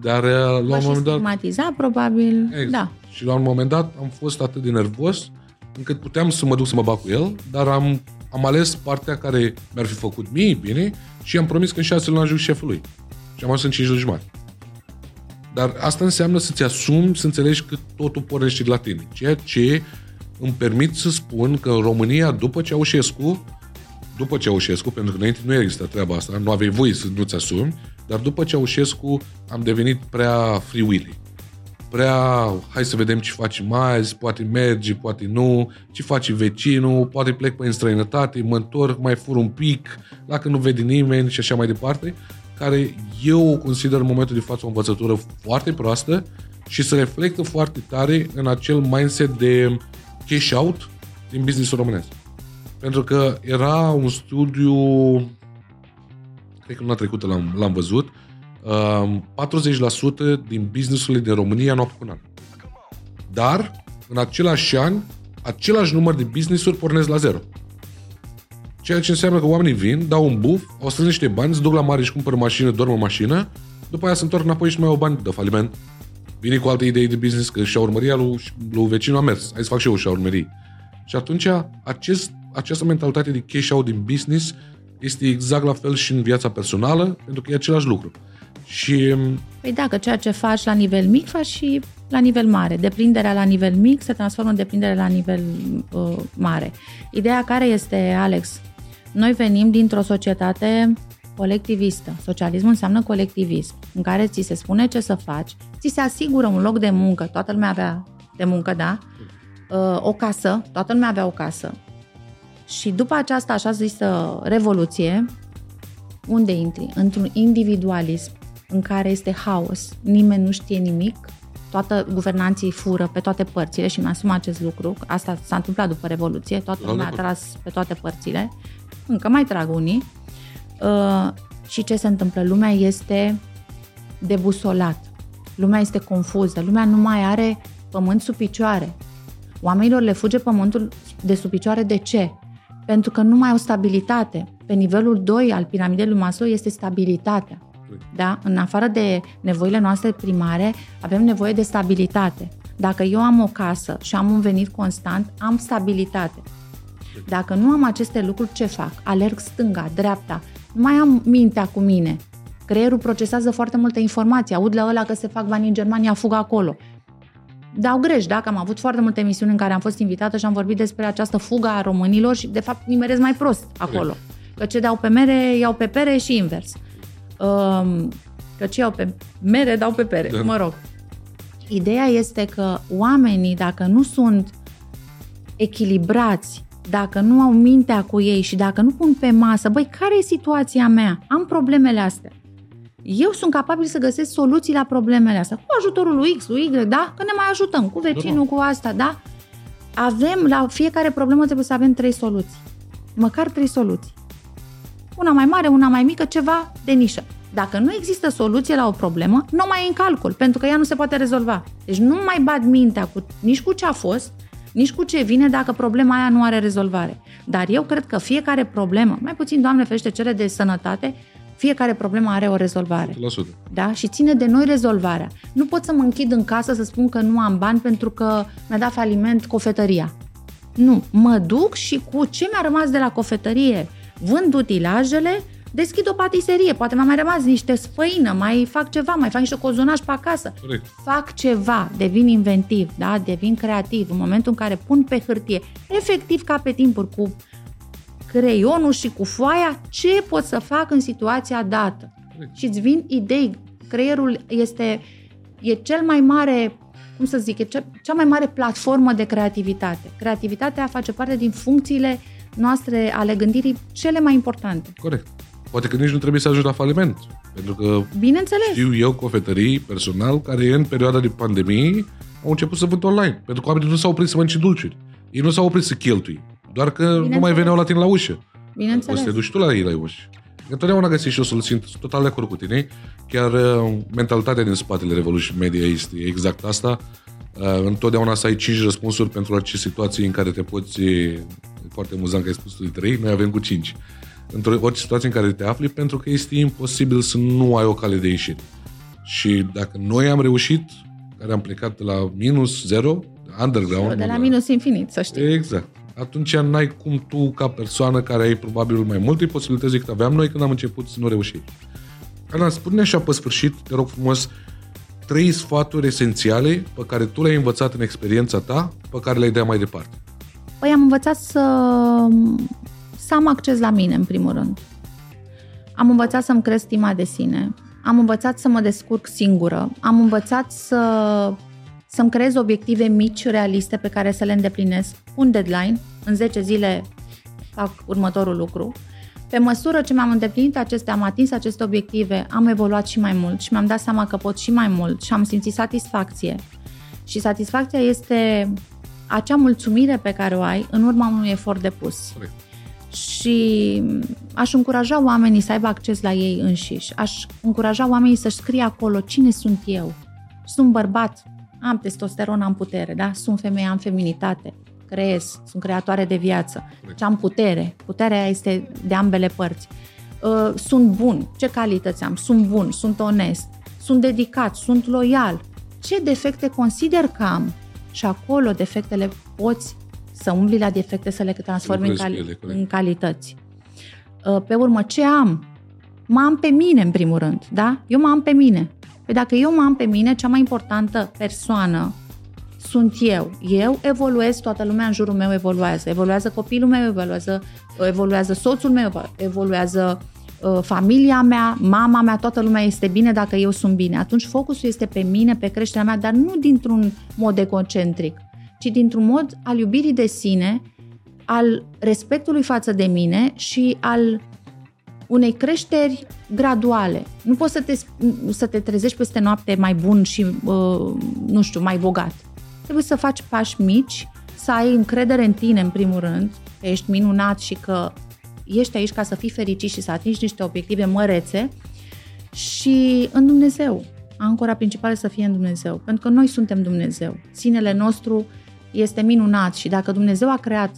Dar uh, la Vă un și moment dat... stigmatiza, probabil. Exact. Da. Și la un moment dat am fost atât de nervos încât puteam să mă duc să mă bag cu el, dar am, am ales partea care mi-ar fi făcut mie bine și am promis că în șase luni ajung șefului. Și am ajuns în cinci luni jumătate. Dar asta înseamnă să-ți asumi, să înțelegi că totul pornește de la tine. Ceea ce îmi permit să spun că în România, după Ceaușescu, după Ceaușescu, pentru că înainte nu există treaba asta, nu aveai voie să nu-ți asumi, dar după Ceaușescu am devenit prea freewheeling prea, hai să vedem ce facem azi, poate merge, poate nu, ce face vecinul, poate plec pe în străinătate, mă întorc, mai fur un pic, dacă nu vede nimeni și așa mai departe. care eu o consider în momentul de față o învățătură foarte proastă și se reflectă foarte tare în acel mindset de cash out din business românesc. Pentru că era un studiu, cred că luna trecută l-am, l-am văzut, uh, 40% din businessurile din România nu au făcut Dar, în același an, același număr de business-uri pornesc la zero. Ceea ce înseamnă că oamenii vin, dau un buf, au strâns niște bani, se duc la mare și cumpără mașină, dorm în mașină, după aia se întorc înapoi și mai au bani de faliment. Vine cu alte idei de business, că și-a urmăria lui, lui vecinul a mers. Hai să fac și eu și-a urmării. Și atunci, acest, această mentalitate de cash out din business este exact la fel și în viața personală, pentru că e același lucru. Și... Păi da, că ceea ce faci la nivel mic, faci și la nivel mare. Deprinderea la nivel mic se transformă în deprindere la nivel uh, mare. Ideea care este, Alex? Noi venim dintr-o societate colectivistă. Socialismul înseamnă colectivism, în care ți se spune ce să faci, ți se asigură un loc de muncă, toată lumea avea de muncă, da? Uh, o casă, toată lumea avea o casă. Și după această așa zisă revoluție, unde intri? Într-un individualism în care este haos, nimeni nu știe nimic, toată guvernanții fură pe toate părțile și mi-asum acest lucru. Asta s-a întâmplat după Revoluție, toată lumea a tras pe toate părțile. Încă mai trag unii. Uh, și ce se întâmplă? Lumea este debusolat. Lumea este confuză. Lumea nu mai are pământ sub picioare. Oamenilor le fuge pământul de sub picioare. De ce? Pentru că nu mai au stabilitate. Pe nivelul 2 al piramidei lui Maslow este stabilitatea. Da? În afară de nevoile noastre primare, avem nevoie de stabilitate. Dacă eu am o casă și am un venit constant, am stabilitate. Dacă nu am aceste lucruri, ce fac? Alerg stânga, dreapta, nu mai am mintea cu mine. Creierul procesează foarte multă informație. Aud la ăla că se fac bani în Germania, fug acolo. Dau greș, da, că am avut foarte multe emisiuni în care am fost invitată și am vorbit despre această fugă a românilor și, de fapt, nimeresc mai prost acolo. Că ce dau pe mere, iau pe pere și invers. Um, că ce iau pe mere, dau pe pere. Da. Mă rog. Ideea este că oamenii, dacă nu sunt echilibrați, dacă nu au mintea cu ei și dacă nu pun pe masă, băi, care e situația mea? Am problemele astea. Eu sunt capabil să găsesc soluții la problemele astea, cu ajutorul lui X, lui Y, da? Că ne mai ajutăm, cu vecinul, cu asta, da? Avem, la fiecare problemă trebuie să avem trei soluții. Măcar trei soluții. Una mai mare, una mai mică, ceva de nișă. Dacă nu există soluție la o problemă, nu mai e în calcul, pentru că ea nu se poate rezolva. Deci nu mai bat mintea cu, nici cu ce a fost, nici cu ce vine dacă problema aia nu are rezolvare. Dar eu cred că fiecare problemă, mai puțin, Doamne ferește, cele de sănătate, fiecare problemă are o rezolvare. 100%. Da? Și ține de noi rezolvarea. Nu pot să mă închid în casă să spun că nu am bani pentru că mi-a dat faliment cofetăria. Nu, mă duc și cu ce mi-a rămas de la cofetărie, vând utilajele, deschid o patiserie, poate mi-a mai rămas niște sfăină, mai fac ceva, mai fac niște cozonaj pe acasă. Corect. Fac ceva, devin inventiv, da? devin creativ în momentul în care pun pe hârtie, efectiv ca pe timpuri, cu creionul și cu foaia, ce pot să fac în situația dată. Corect. Și îți vin idei. Creierul este e cel mai mare cum să zic, e cea, cea mai mare platformă de creativitate. Creativitatea face parte din funcțiile noastre ale gândirii cele mai importante. Corect. Poate că nici nu trebuie să ajungi la faliment. Pentru că Bineînțeles. știu eu cofetării personal care în perioada de pandemie au început să vând online. Pentru că oamenii nu s-au oprit să mănânce dulciuri. Ei nu s-au oprit să cheltui. Doar că nu mai veneau la tine la ușă. Bineînțeles. O să te duci tu la ei la ușă. Întotdeauna găsești și o soluție total de acord cu tine. Chiar uh, mentalitatea din spatele Revolution Media este exact asta. Uh, întotdeauna să ai 5 răspunsuri pentru orice situație în care te poți... Foarte amuzant că ai spus tu de 3, noi avem cu 5 într-o orice situație în care te afli, pentru că este imposibil să nu ai o cale de ieșit. Și dacă noi am reușit, care am plecat de la minus zero, underground... De la minus infinit, să știi. Exact. Atunci n-ai cum tu, ca persoană care ai probabil mai multe posibilități decât aveam noi când am început să nu reușim. Ana, spune așa pe sfârșit, te rog frumos, trei sfaturi esențiale pe care tu le-ai învățat în experiența ta, pe care le-ai dea mai departe. Păi am învățat să să am acces la mine, în primul rând. Am învățat să-mi cresc stima de sine, am învățat să mă descurc singură, am învățat să, să-mi creez obiective mici, realiste, pe care să le îndeplinesc, un deadline, în 10 zile fac următorul lucru. Pe măsură ce mi-am îndeplinit aceste, am atins aceste obiective, am evoluat și mai mult și mi-am dat seama că pot și mai mult și am simțit satisfacție. Și satisfacția este acea mulțumire pe care o ai în urma unui efort depus. Corect. Și aș încuraja oamenii să aibă acces la ei înșiși. Aș încuraja oamenii să-și scrie acolo cine sunt eu. Sunt bărbat, am testosteron, am putere, da? Sunt femeie, am feminitate creez, sunt creatoare de viață, ce am putere. Puterea este de ambele părți. Uh, sunt bun, ce calități am? Sunt bun, sunt onest, sunt dedicat, sunt loial. Ce defecte consider că am? Și acolo defectele poți să umbli la defecte, să le transformi în, cali- ele, în calități. Uh, pe urmă, ce am? Mă am pe mine, în primul rând, da? Eu mă am pe mine. Păi dacă eu mă am pe mine, cea mai importantă persoană sunt eu. Eu evoluez, toată lumea în jurul meu evoluează. Evoluează copilul meu, evoluează, evoluează soțul meu, evoluează uh, familia mea, mama mea, toată lumea este bine dacă eu sunt bine. Atunci focusul este pe mine, pe creșterea mea, dar nu dintr-un mod egocentric, ci dintr-un mod al iubirii de sine, al respectului față de mine și al unei creșteri graduale. Nu poți să te, să te trezești peste noapte mai bun și, uh, nu știu, mai bogat. Trebuie să faci pași mici, să ai încredere în tine, în primul rând, că ești minunat și că ești aici ca să fii fericit și să atingi niște obiective mărețe și în Dumnezeu. Ancora principală să fie în Dumnezeu, pentru că noi suntem Dumnezeu. Sinele nostru este minunat și dacă Dumnezeu a creat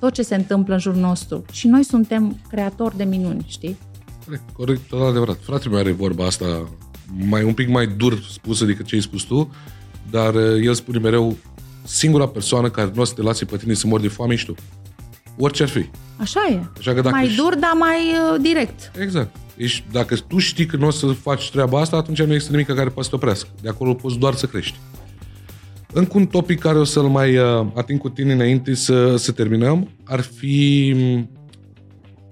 tot ce se întâmplă în jurul nostru și noi suntem creatori de minuni, știi? Corect, corect, tot adevărat. Fratele meu are vorba asta mai un pic mai dur spusă decât ce ai spus tu, dar uh, el spune mereu, singura persoană care nu o să te lase pe tine să mori de foame ești tu. Orice ar fi. Așa e. Așa că dacă mai dur, dar mai uh, direct. Exact. Ești, dacă tu știi că nu o să faci treaba asta, atunci nu există nimic care poate să te oprească. De acolo poți doar să crești. Încă un topic care o să-l mai uh, ating cu tine înainte să, să terminăm ar fi...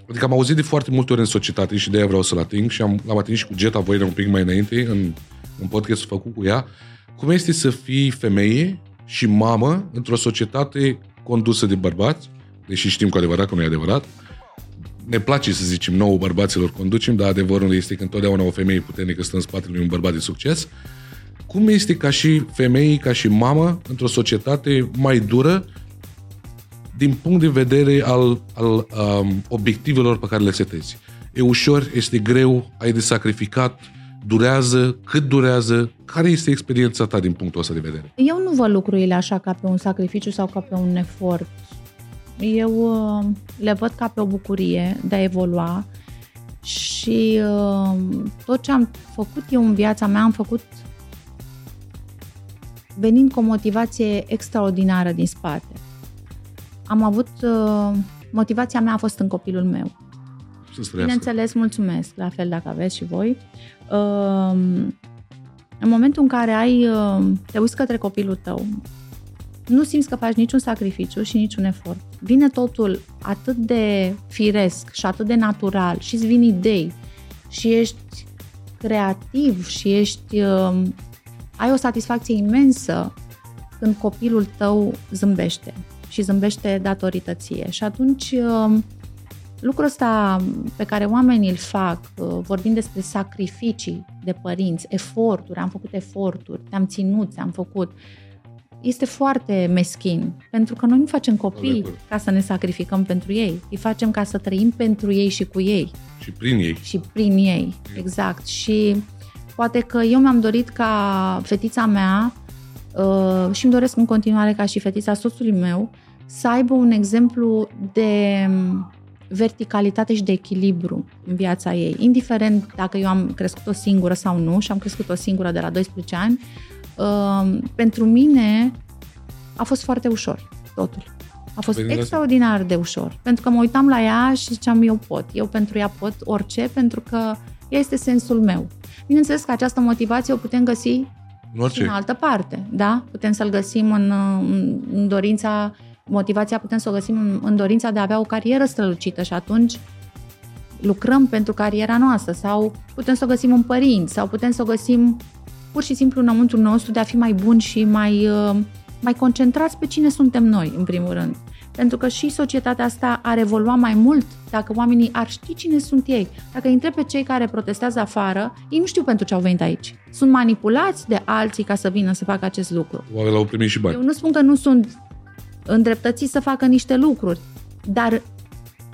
Adică am auzit de foarte multe ori în societate și de aia vreau să-l ating și am, l-am atins și cu Geta Voine un pic mai înainte în, în podcastul făcut cu ea. Cum este să fii femeie și mamă într-o societate condusă de bărbați, deși știm cu adevărat că nu e adevărat, ne place să zicem nouă bărbaților conducem, dar adevărul este că întotdeauna o femeie puternică stă în spatele unui bărbat de succes. Cum este ca și femeie, ca și mamă, într-o societate mai dură, din punct de vedere al, al um, obiectivelor pe care le setezi? E ușor, este greu, ai de sacrificat, durează, cât durează, care este experiența ta din punctul ăsta de vedere? Eu nu văd lucrurile așa ca pe un sacrificiu sau ca pe un efort. Eu uh, le văd ca pe o bucurie de a evolua și uh, tot ce am făcut eu în viața mea am făcut venind cu o motivație extraordinară din spate. Am avut, uh, motivația mea a fost în copilul meu. Bineînțeles, mulțumesc, la fel dacă aveți și voi. În momentul în care ai, te uiți către copilul tău, nu simți că faci niciun sacrificiu și niciun efort. Vine totul atât de firesc și atât de natural și îți vin idei și ești creativ și ești, ai o satisfacție imensă când copilul tău zâmbește și zâmbește datorită ție. Și atunci Lucrul ăsta pe care oamenii îl fac, uh, vorbind despre sacrificii de părinți, eforturi, am făcut eforturi, te-am ținut, te-am făcut, este foarte meschin, pentru că noi nu facem copii ca să ne sacrificăm pentru ei, îi facem ca să trăim pentru ei și cu ei. Și prin ei. Și prin ei, exact. Și poate că eu mi-am dorit ca fetița mea uh, și îmi doresc în continuare ca și fetița soțului meu să aibă un exemplu de verticalitate și de echilibru în viața ei. Indiferent dacă eu am crescut-o singură sau nu și am crescut-o singură de la 12 ani, uh, pentru mine a fost foarte ușor totul. A fost Bine, extraordinar de ușor. Pentru că mă uitam la ea și ziceam, eu pot. Eu pentru ea pot orice, pentru că ea este sensul meu. Bineînțeles că această motivație o putem găsi în, orice. în altă parte, da? Putem să-l găsim în, în dorința motivația putem să o găsim în, în dorința de a avea o carieră strălucită și atunci lucrăm pentru cariera noastră sau putem să o găsim în părinți sau putem să o găsim pur și simplu înăuntru nostru de a fi mai buni și mai, uh, mai concentrați pe cine suntem noi, în primul rând. Pentru că și societatea asta ar evolua mai mult dacă oamenii ar ști cine sunt ei. Dacă îi întreb pe cei care protestează afară, ei nu știu pentru ce au venit aici. Sunt manipulați de alții ca să vină să facă acest lucru. Oamenii au primit și bani. Eu nu spun că nu sunt îndreptățiți să facă niște lucruri, dar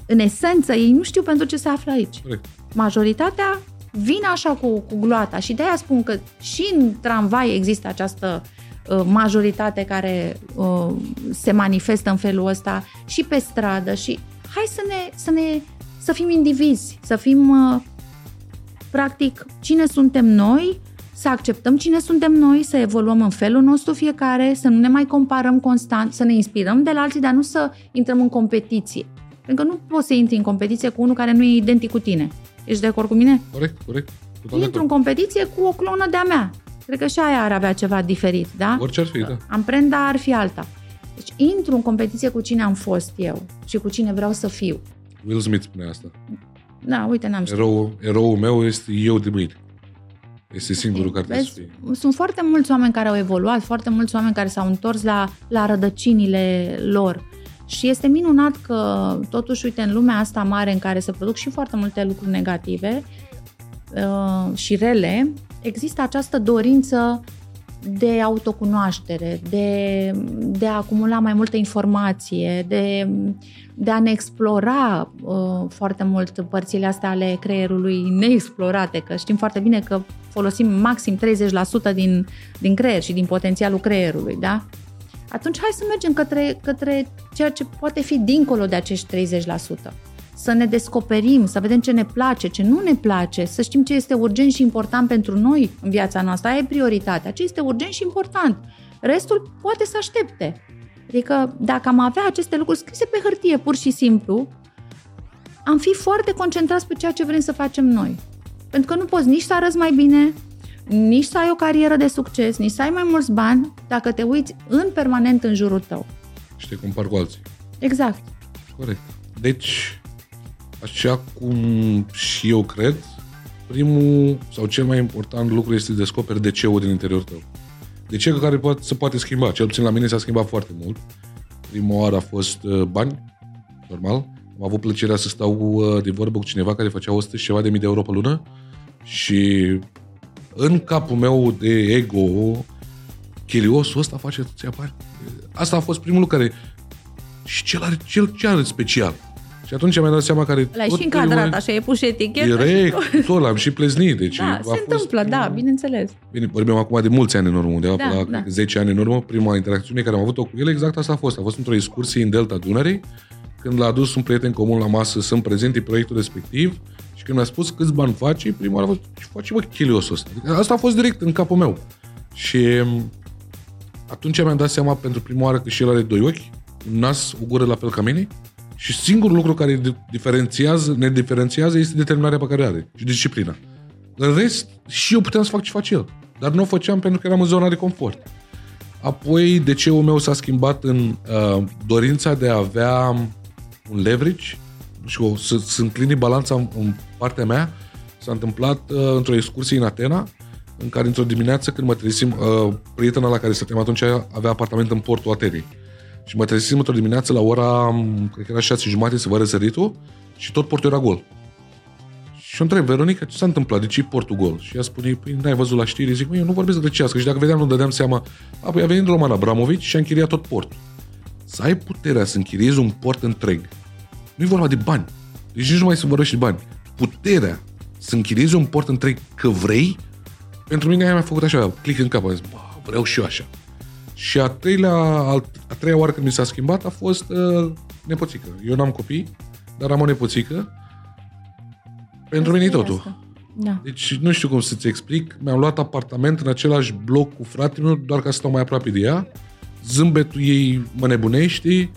în esență ei nu știu pentru ce se află aici. Corect. Majoritatea vine așa cu, cu gloata și de aia spun că și în tramvai există această uh, majoritate care uh, se manifestă în felul ăsta și pe stradă și hai să ne, să ne să fim indivizi, să fim uh, practic cine suntem noi, să acceptăm cine suntem noi, să evoluăm în felul nostru fiecare, să nu ne mai comparăm constant, să ne inspirăm de la alții, dar nu să intrăm în competiție. Pentru că nu poți să intri în competiție cu unul care nu e identic cu tine. Ești de acord cu mine? Corect, corect. Total de Intru în acord. competiție cu o clonă de-a mea. Cred că și aia ar avea ceva diferit, da? Orice ar fi, da. Amprenda ar fi alta. Deci intru în competiție cu cine am fost eu și cu cine vreau să fiu. Will Smith spune asta. Da, uite, n-am știut. Erou, eroul meu este eu de mâine. Este singurul care trebuie să Vezi, fie. sunt foarte mulți oameni care au evoluat, foarte mulți oameni care s-au întors la, la rădăcinile lor. Și este minunat că, totuși, uite, în lumea asta mare în care se produc și foarte multe lucruri negative uh, și rele, există această dorință de autocunoaștere, de, de a acumula mai multă informație, de, de a ne explora uh, foarte mult părțile astea ale creierului neexplorate, că știm foarte bine că folosim maxim 30% din, din creier și din potențialul creierului, da? Atunci hai să mergem către, către ceea ce poate fi dincolo de acești 30%. Să ne descoperim, să vedem ce ne place, ce nu ne place, să știm ce este urgent și important pentru noi în viața noastră. Aia e prioritatea. Ce este urgent și important. Restul poate să aștepte. Adică dacă am avea aceste lucruri scrise pe hârtie pur și simplu, am fi foarte concentrați pe ceea ce vrem să facem noi. Pentru că nu poți nici să arăți mai bine, nici să ai o carieră de succes, nici să ai mai mulți bani dacă te uiți în permanent în jurul tău. Și te compar cu alții. Exact. Corect. Deci, așa cum și eu cred, primul sau cel mai important lucru este să descoperi de ce din interiorul tău. De ce care poate, se poate schimba. Cel puțin la mine s-a schimbat foarte mult. Prima oară a fost uh, bani, normal. Am avut plăcerea să stau uh, de vorbă cu cineva care făcea 100 și ceva de mii de euro pe lună și în capul meu de ego, chiliosul ăsta face atâția bani. Asta a fost primul lucru care... Și cel are, cel, ce are special? Și atunci mi-am dat seama care... L-ai tot și încadrat, primul- așa, e pus și etichetă. și Direct, tot l-am și pleznit. Deci Da, a se fost întâmplă, da, primul- bineînțeles. Bine, vorbim acum de mulți ani în urmă, undeva Da, da, la da. da. 10 ani în urmă, prima interacțiune care am avut-o cu el, exact asta a fost. A fost într-o excursie în Delta Dunării, când l-a adus un prieten comun la masă să-mi prezinte proiectul respectiv și când mi-a spus câți bani face, prima oară a fost, ce face bă chiliosul ăsta? Adică asta a fost direct în capul meu. Și m, atunci mi-am dat seama pentru prima oară că și el are doi ochi, un nas, o gură la fel ca mine și singurul lucru care di- diferențiază, ne diferențiază este determinarea pe care o are și disciplina. În rest, și eu puteam să fac ce face el. Dar nu o făceam pentru că eram în zona de confort. Apoi, de ce meu s-a schimbat în uh, dorința de a avea un leverage și o, să, să înclini balanța în, în partea mea. S-a întâmplat uh, într-o excursie în Atena, în care într-o dimineață când mă trezim, uh, prietena la care stăteam atunci avea apartament în portul Atenei. Și mă trezim într-o dimineață la ora, m, cred că era șase și jumate să vă răsăritul și tot portul era gol. Și o întreb, Veronica, ce s-a întâmplat? De ce e portul gol? Și ea spune, păi n-ai văzut la știri? Zic, măi, eu nu vorbesc grecească. Și dacă vedeam, nu dădeam seama. Apoi a venit Roman Abramovici și a închiriat tot portul. Să ai puterea să închiriezi un port întreg. Nu e vorba de bani. Deci nici nu mai să vorbești de bani. Puterea să închiriezi un port întreg că vrei, pentru mine aia mi-a făcut așa, click în cap. Am zis, bă, vreau și eu așa. Și a treilea, a treia oară când mi s-a schimbat a fost uh, nepoțică. Eu n-am copii, dar am o nepoțică. Pentru mine e totul. Da. Deci nu știu cum să-ți explic. Mi-am luat apartament în același bloc cu fratele meu, doar ca să stau mai aproape de ea. Zâmbetul ei mă nebunește,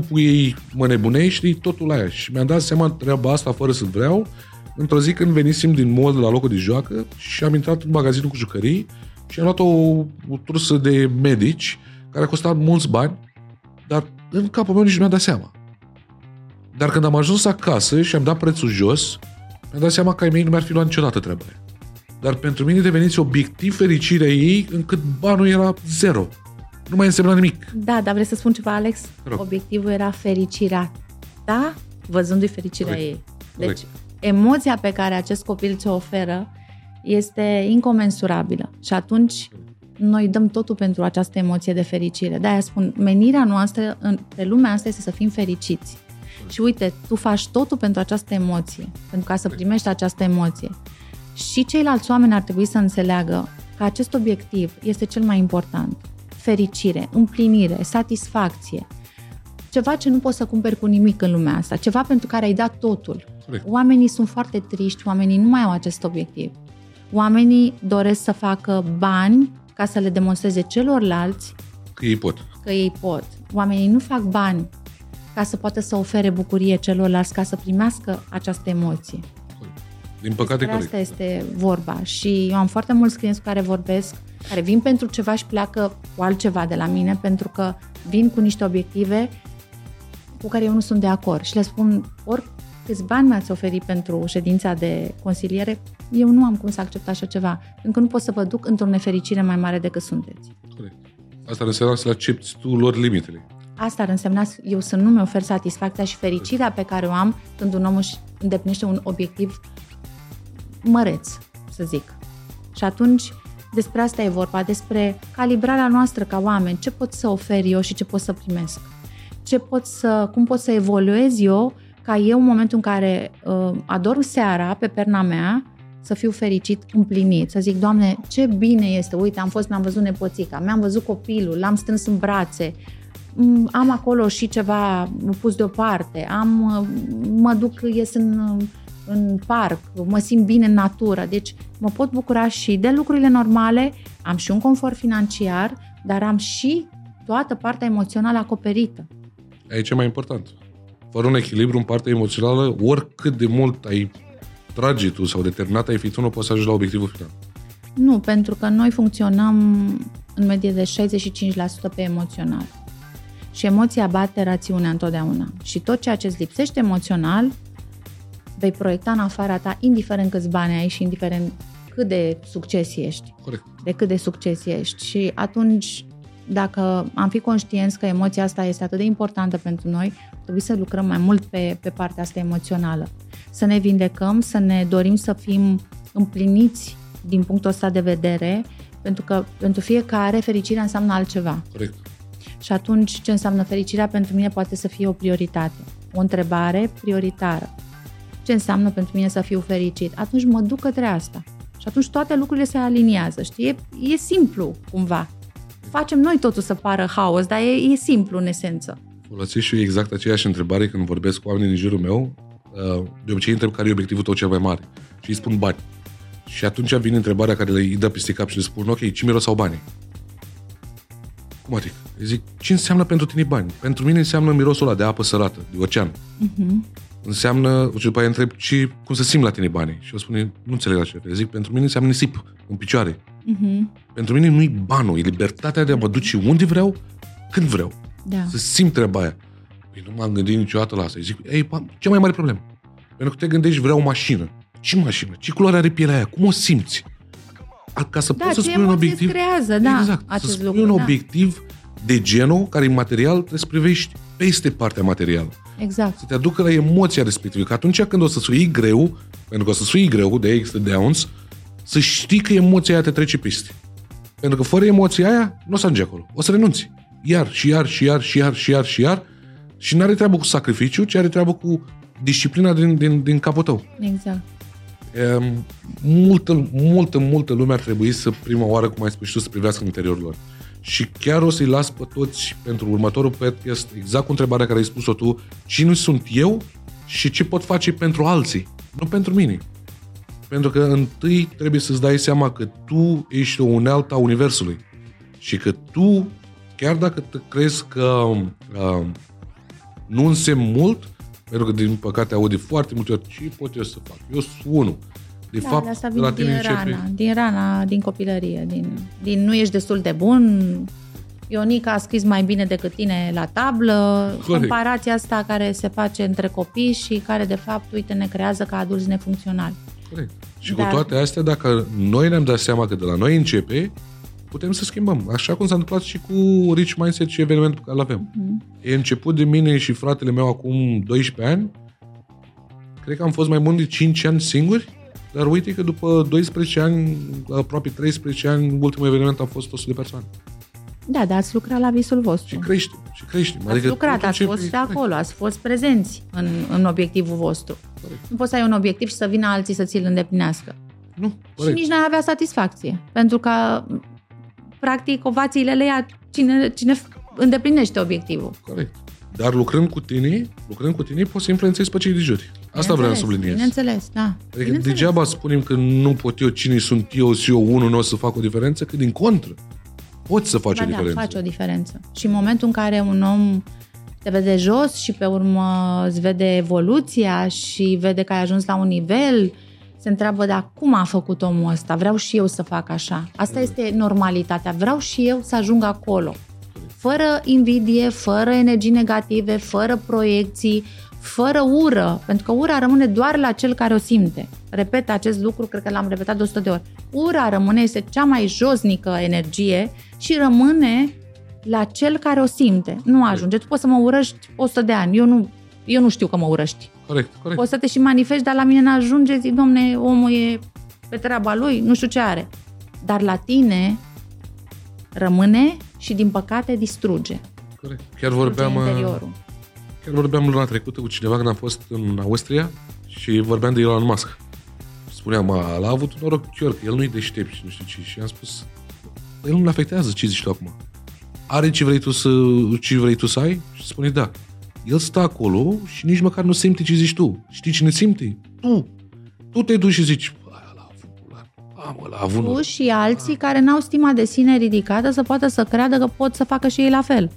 pupul ei mă nebunește, totul la ea. Și mi-am dat seama treaba asta fără să vreau. Într-o zi când venisem din mall de la locul de joacă și am intrat în magazinul cu jucării și am luat o, o trusă de medici care a costat mulți bani, dar în capul meu nici nu mi-am dat seama. Dar când am ajuns acasă și am dat prețul jos, mi-am dat seama că ai mei nu mi-ar fi luat niciodată treaba aia. Dar pentru mine devenise obiectiv fericirea ei încât banul era zero. Nu mai însemna nimic. Da, dar vrei să spun ceva, Alex? Rog. Obiectivul era fericirea ta, văzându-i fericirea Corect. ei. Deci, Corect. emoția pe care acest copil ți-o oferă este incomensurabilă. Și atunci noi dăm totul pentru această emoție de fericire. De-aia spun, menirea noastră în, pe lumea asta este să fim fericiți. Și uite, tu faci totul pentru această emoție, pentru ca să primești această emoție. Și ceilalți oameni ar trebui să înțeleagă că acest obiectiv este cel mai important. Fericire, împlinire, satisfacție. Ceva ce nu poți să cumperi cu nimic în lumea asta, ceva pentru care ai dat totul. Corect. Oamenii sunt foarte triști, oamenii nu mai au acest obiectiv. Oamenii doresc să facă bani ca să le demonstreze celorlalți Că ei pot. că ei pot. Oamenii nu fac bani ca să poată să ofere bucurie celorlalți, ca să primească această emoție. Din păcate, Despre corect. asta este vorba. Și eu am foarte mulți clienți cu care vorbesc, care vin pentru ceva și pleacă cu altceva de la mine, pentru că vin cu niște obiective cu care eu nu sunt de acord. Și le spun, ori câți bani mi-ați oferit pentru ședința de consiliere, eu nu am cum să accept așa ceva, pentru că nu pot să vă duc într-o nefericire mai mare decât sunteți. corect. Asta ar însemna să le accepti tu lor limitele. Asta ar însemna eu să nu mi-ofer satisfacția și fericirea pe care o am când un om își îndeplinește un obiectiv măreț, să zic. Și atunci despre asta e vorba, despre calibrarea noastră ca oameni, ce pot să ofer eu și ce pot să primesc. Ce pot să, cum pot să evoluez eu ca eu în momentul în care uh, adorm seara pe perna mea să fiu fericit, împlinit, să zic, Doamne, ce bine este, uite, am fost, mi-am văzut nepoțica, mi-am văzut copilul, l-am strâns în brațe, Mm, am acolo și ceva pus deoparte, am, uh, mă duc, ies în, în parc, mă simt bine în natură, deci mă pot bucura și de lucrurile normale, am și un confort financiar, dar am și toată partea emoțională acoperită. Aici e mai important. Fără un echilibru în partea emoțională, oricât de mult ai trage tu sau determinat ai fi tu, nu poți să ajungi la obiectivul final. Nu, pentru că noi funcționăm în medie de 65% pe emoțional. Și emoția bate rațiunea întotdeauna. Și tot ceea ce îți lipsește emoțional, vei proiecta în afara ta, indiferent câți bani ai și indiferent cât de succes ești. Corect. De cât de succes ești. Și atunci, dacă am fi conștienți că emoția asta este atât de importantă pentru noi, trebuie să lucrăm mai mult pe, pe partea asta emoțională. Să ne vindecăm, să ne dorim să fim împliniți din punctul ăsta de vedere, pentru că pentru fiecare fericirea înseamnă altceva. Corect. Și atunci ce înseamnă fericirea pentru mine poate să fie o prioritate, o întrebare prioritară. Ce înseamnă pentru mine să fiu fericit? Atunci mă duc către asta. Și atunci toate lucrurile se aliniază, știi? E, e simplu, cumva. Facem noi totul să pară haos, dar e, e simplu în esență. Folosesc și eu exact aceeași întrebare când vorbesc cu oamenii din jurul meu. Uh, De obicei întreb care e obiectivul tău cel mai mare. Și îi spun bani. Și atunci vine întrebarea care le dă peste cap și le spun, ok, ce miros sau banii? Cum adică? Îi zic, ce înseamnă pentru tine bani? Pentru mine înseamnă mirosul ăla de apă sărată, de ocean. Uh-huh. Înseamnă, și după aia întreb, ce, cum să simt la tine banii? Și eu spune, nu înțeleg așa. Le zic, pentru mine înseamnă nisip în picioare. Uh-huh. Pentru mine nu-i banul, e libertatea de a mă duce unde vreau, când vreau. Da. Să simt treaba aia. Păi nu m-am gândit niciodată la asta. Îi zic, ei, pa, cea mai mare problemă. Pentru că te gândești, vreau o mașină. Ce mașină? Ce culoare are pielea aia? Cum o simți? A, ca să Da, poți să ce spui un emoții obiectiv... îți creează, da, exact, acest să spui lucru, un da. obiectiv de genul care e material, trebuie să privești peste partea materială. Exact. Să te aducă la emoția respectivă. Că atunci când o să sui greu, pentru că o să sui greu, de există downs, să știi că emoția aia te trece peste. Pentru că fără emoția aia, nu o să ajungi acolo. O să renunți. Iar și iar și iar și iar și iar și iar și nu are treabă cu sacrificiu, ci are treabă cu disciplina din, din, din capul tău. Exact. Um, multă, multă, multă lume ar trebui să prima oară, cum ai spus și tu, să privească în interiorul lor. Și chiar o să-i las pe toți pentru următorul podcast, exact cu întrebarea care ai spus-o tu, cine sunt eu și ce pot face pentru alții, nu pentru mine. Pentru că întâi trebuie să-ți dai seama că tu ești o unealtă a Universului și că tu, chiar dacă te crezi că uh, nu însemn mult, pentru că din păcate aud de foarte multe ori ce pot eu să fac? Eu sunt unul. De Da, fapt, de asta de vine la tine din începe... rana, din rana, din copilărie, din, din nu ești destul de bun, Ionica a scris mai bine decât tine la tablă, Corect. comparația asta care se face între copii și care de fapt, uite, ne creează ca adulți nefuncționali. Corect. Și Dar- cu toate astea, dacă noi ne-am dat seama că de la noi începe, putem să schimbăm. Așa cum s-a întâmplat și cu Rich Mindset și evenimentul pe care îl avem. Mm-hmm. E început de mine și fratele meu acum 12 ani. Cred că am fost mai bun de 5 ani singuri, dar uite că după 12 ani, aproape 13 ani, ultimul eveniment a fost 100 de persoane. Da, dar ați lucrat la visul vostru. Și crește, și crește. Ați adică lucrat, ați fost de acolo, ați fost prezenți în, în obiectivul vostru. Corect. Nu poți să ai un obiectiv și să vină alții să ți-l îndeplinească. Nu, corect. Și nici n-ai avea satisfacție. Pentru că, practic, ovațiile le ia cine, cine îndeplinește obiectivul. Corect. Dar lucrând cu tine, lucrând cu tine, poți să influențezi pe cei de jur. Asta vreau să subliniez. Bineînțeles, da. Adică bineînțeles. degeaba spunem că nu pot eu, cine sunt eu, și eu unul, nu o să fac o diferență, că din contră poți să faci ba o da, diferență. faci o diferență. Și în momentul în care un om te vede jos și pe urmă îți vede evoluția și vede că ai ajuns la un nivel, se întreabă, dar cum a făcut omul ăsta? Vreau și eu să fac așa. Asta este normalitatea. Vreau și eu să ajung acolo. Fără invidie, fără energii negative, fără proiecții, fără ură, pentru că ura rămâne doar la cel care o simte. Repet acest lucru, cred că l-am repetat de 100 de ori. Ura rămâne, este cea mai josnică energie și rămâne la cel care o simte. Nu ajunge. Tu poți să mă urăști 100 de ani. Eu nu, eu nu știu că mă urăști. Corect, corect. Poți să te și manifesti, dar la mine n-ajunge. Zic, domne, omul e pe treaba lui, nu știu ce are. Dar la tine rămâne și, din păcate, distruge. Corect. Chiar vorbeam, uh, interiorul. Chiar vorbeam luna trecută cu cineva când am fost în Austria și vorbeam de Elon Musk. Spuneam, a, a avut un noroc chiar, că el nu-i deștept și nu știu ce. Și am spus, el nu-l afectează ce zici tu acum. Are ce vrei tu să, ce vrei tu să ai? Și spune da. El stă acolo și nici măcar nu simte ce zici tu. Știi cine simte? Tu. Tu te duci și zici, a avut tu și alții care n-au stima de sine ridicată să poată să creadă că pot să facă și ei la fel.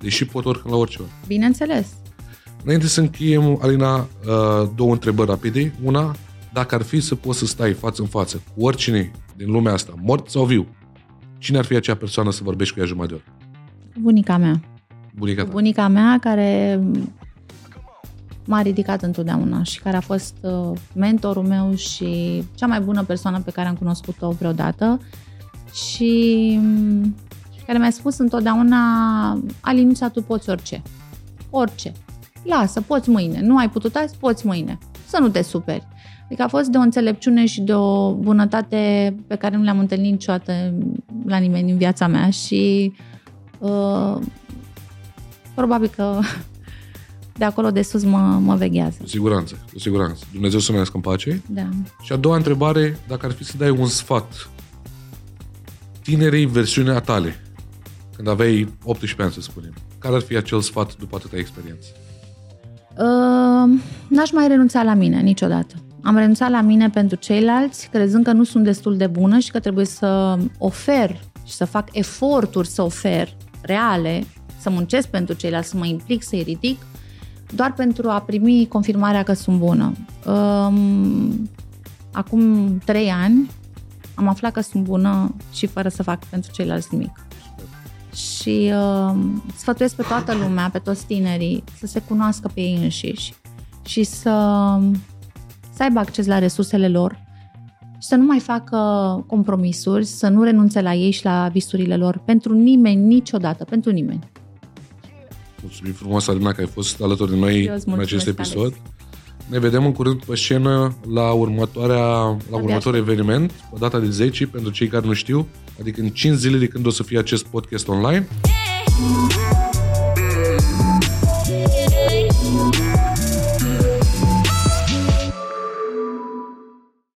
Deși pot oricând la orice ori. Bineînțeles. Înainte să încheiem, Alina, uh, două întrebări rapide. Una, dacă ar fi să poți să stai față în față cu oricine din lumea asta, mort sau viu, Cine ar fi acea persoană să vorbești cu ea jumătate de oră? Bunica mea. Bunica ta. Bunica mea care m-a ridicat întotdeauna și care a fost uh, mentorul meu și cea mai bună persoană pe care am cunoscut-o vreodată și mm, care mi-a spus întotdeauna Alinița, tu poți orice. Orice. Lasă, poți mâine. Nu ai putut azi, poți mâine. Să nu te superi. Adică a fost de o înțelepciune și de o bunătate pe care nu le-am întâlnit niciodată la nimeni în viața mea și uh, probabil că de acolo de sus mă, mă veghează. Cu siguranță, cu siguranță. Dumnezeu să ne în pace. Da. Și a doua întrebare, dacă ar fi să dai un sfat tinerei versiunea tale, când aveai 18 ani, să spunem, care ar fi acel sfat după atâta experiență? Uh, n-aș mai renunța la mine niciodată. Am renunțat la mine pentru ceilalți, crezând că nu sunt destul de bună și că trebuie să ofer și să fac eforturi să ofer reale, să muncesc pentru ceilalți, să mă implic, să-i ridic, doar pentru a primi confirmarea că sunt bună. Um, acum trei ani am aflat că sunt bună și fără să fac pentru ceilalți nimic. Și uh, sfătuiesc pe toată lumea, pe toți tinerii, să se cunoască pe ei înșiși și să să aibă acces la resursele lor și să nu mai facă compromisuri, să nu renunțe la ei și la visurile lor pentru nimeni, niciodată, pentru nimeni. Mulțumim frumos, Alina, că ai fost alături de noi în acest episod. Ales. Ne vedem în curând pe scenă la, următoarea, la următorul eveniment, pe data de 10, pentru cei care nu știu, adică în 5 zile de când o să fie acest podcast online. Yeah.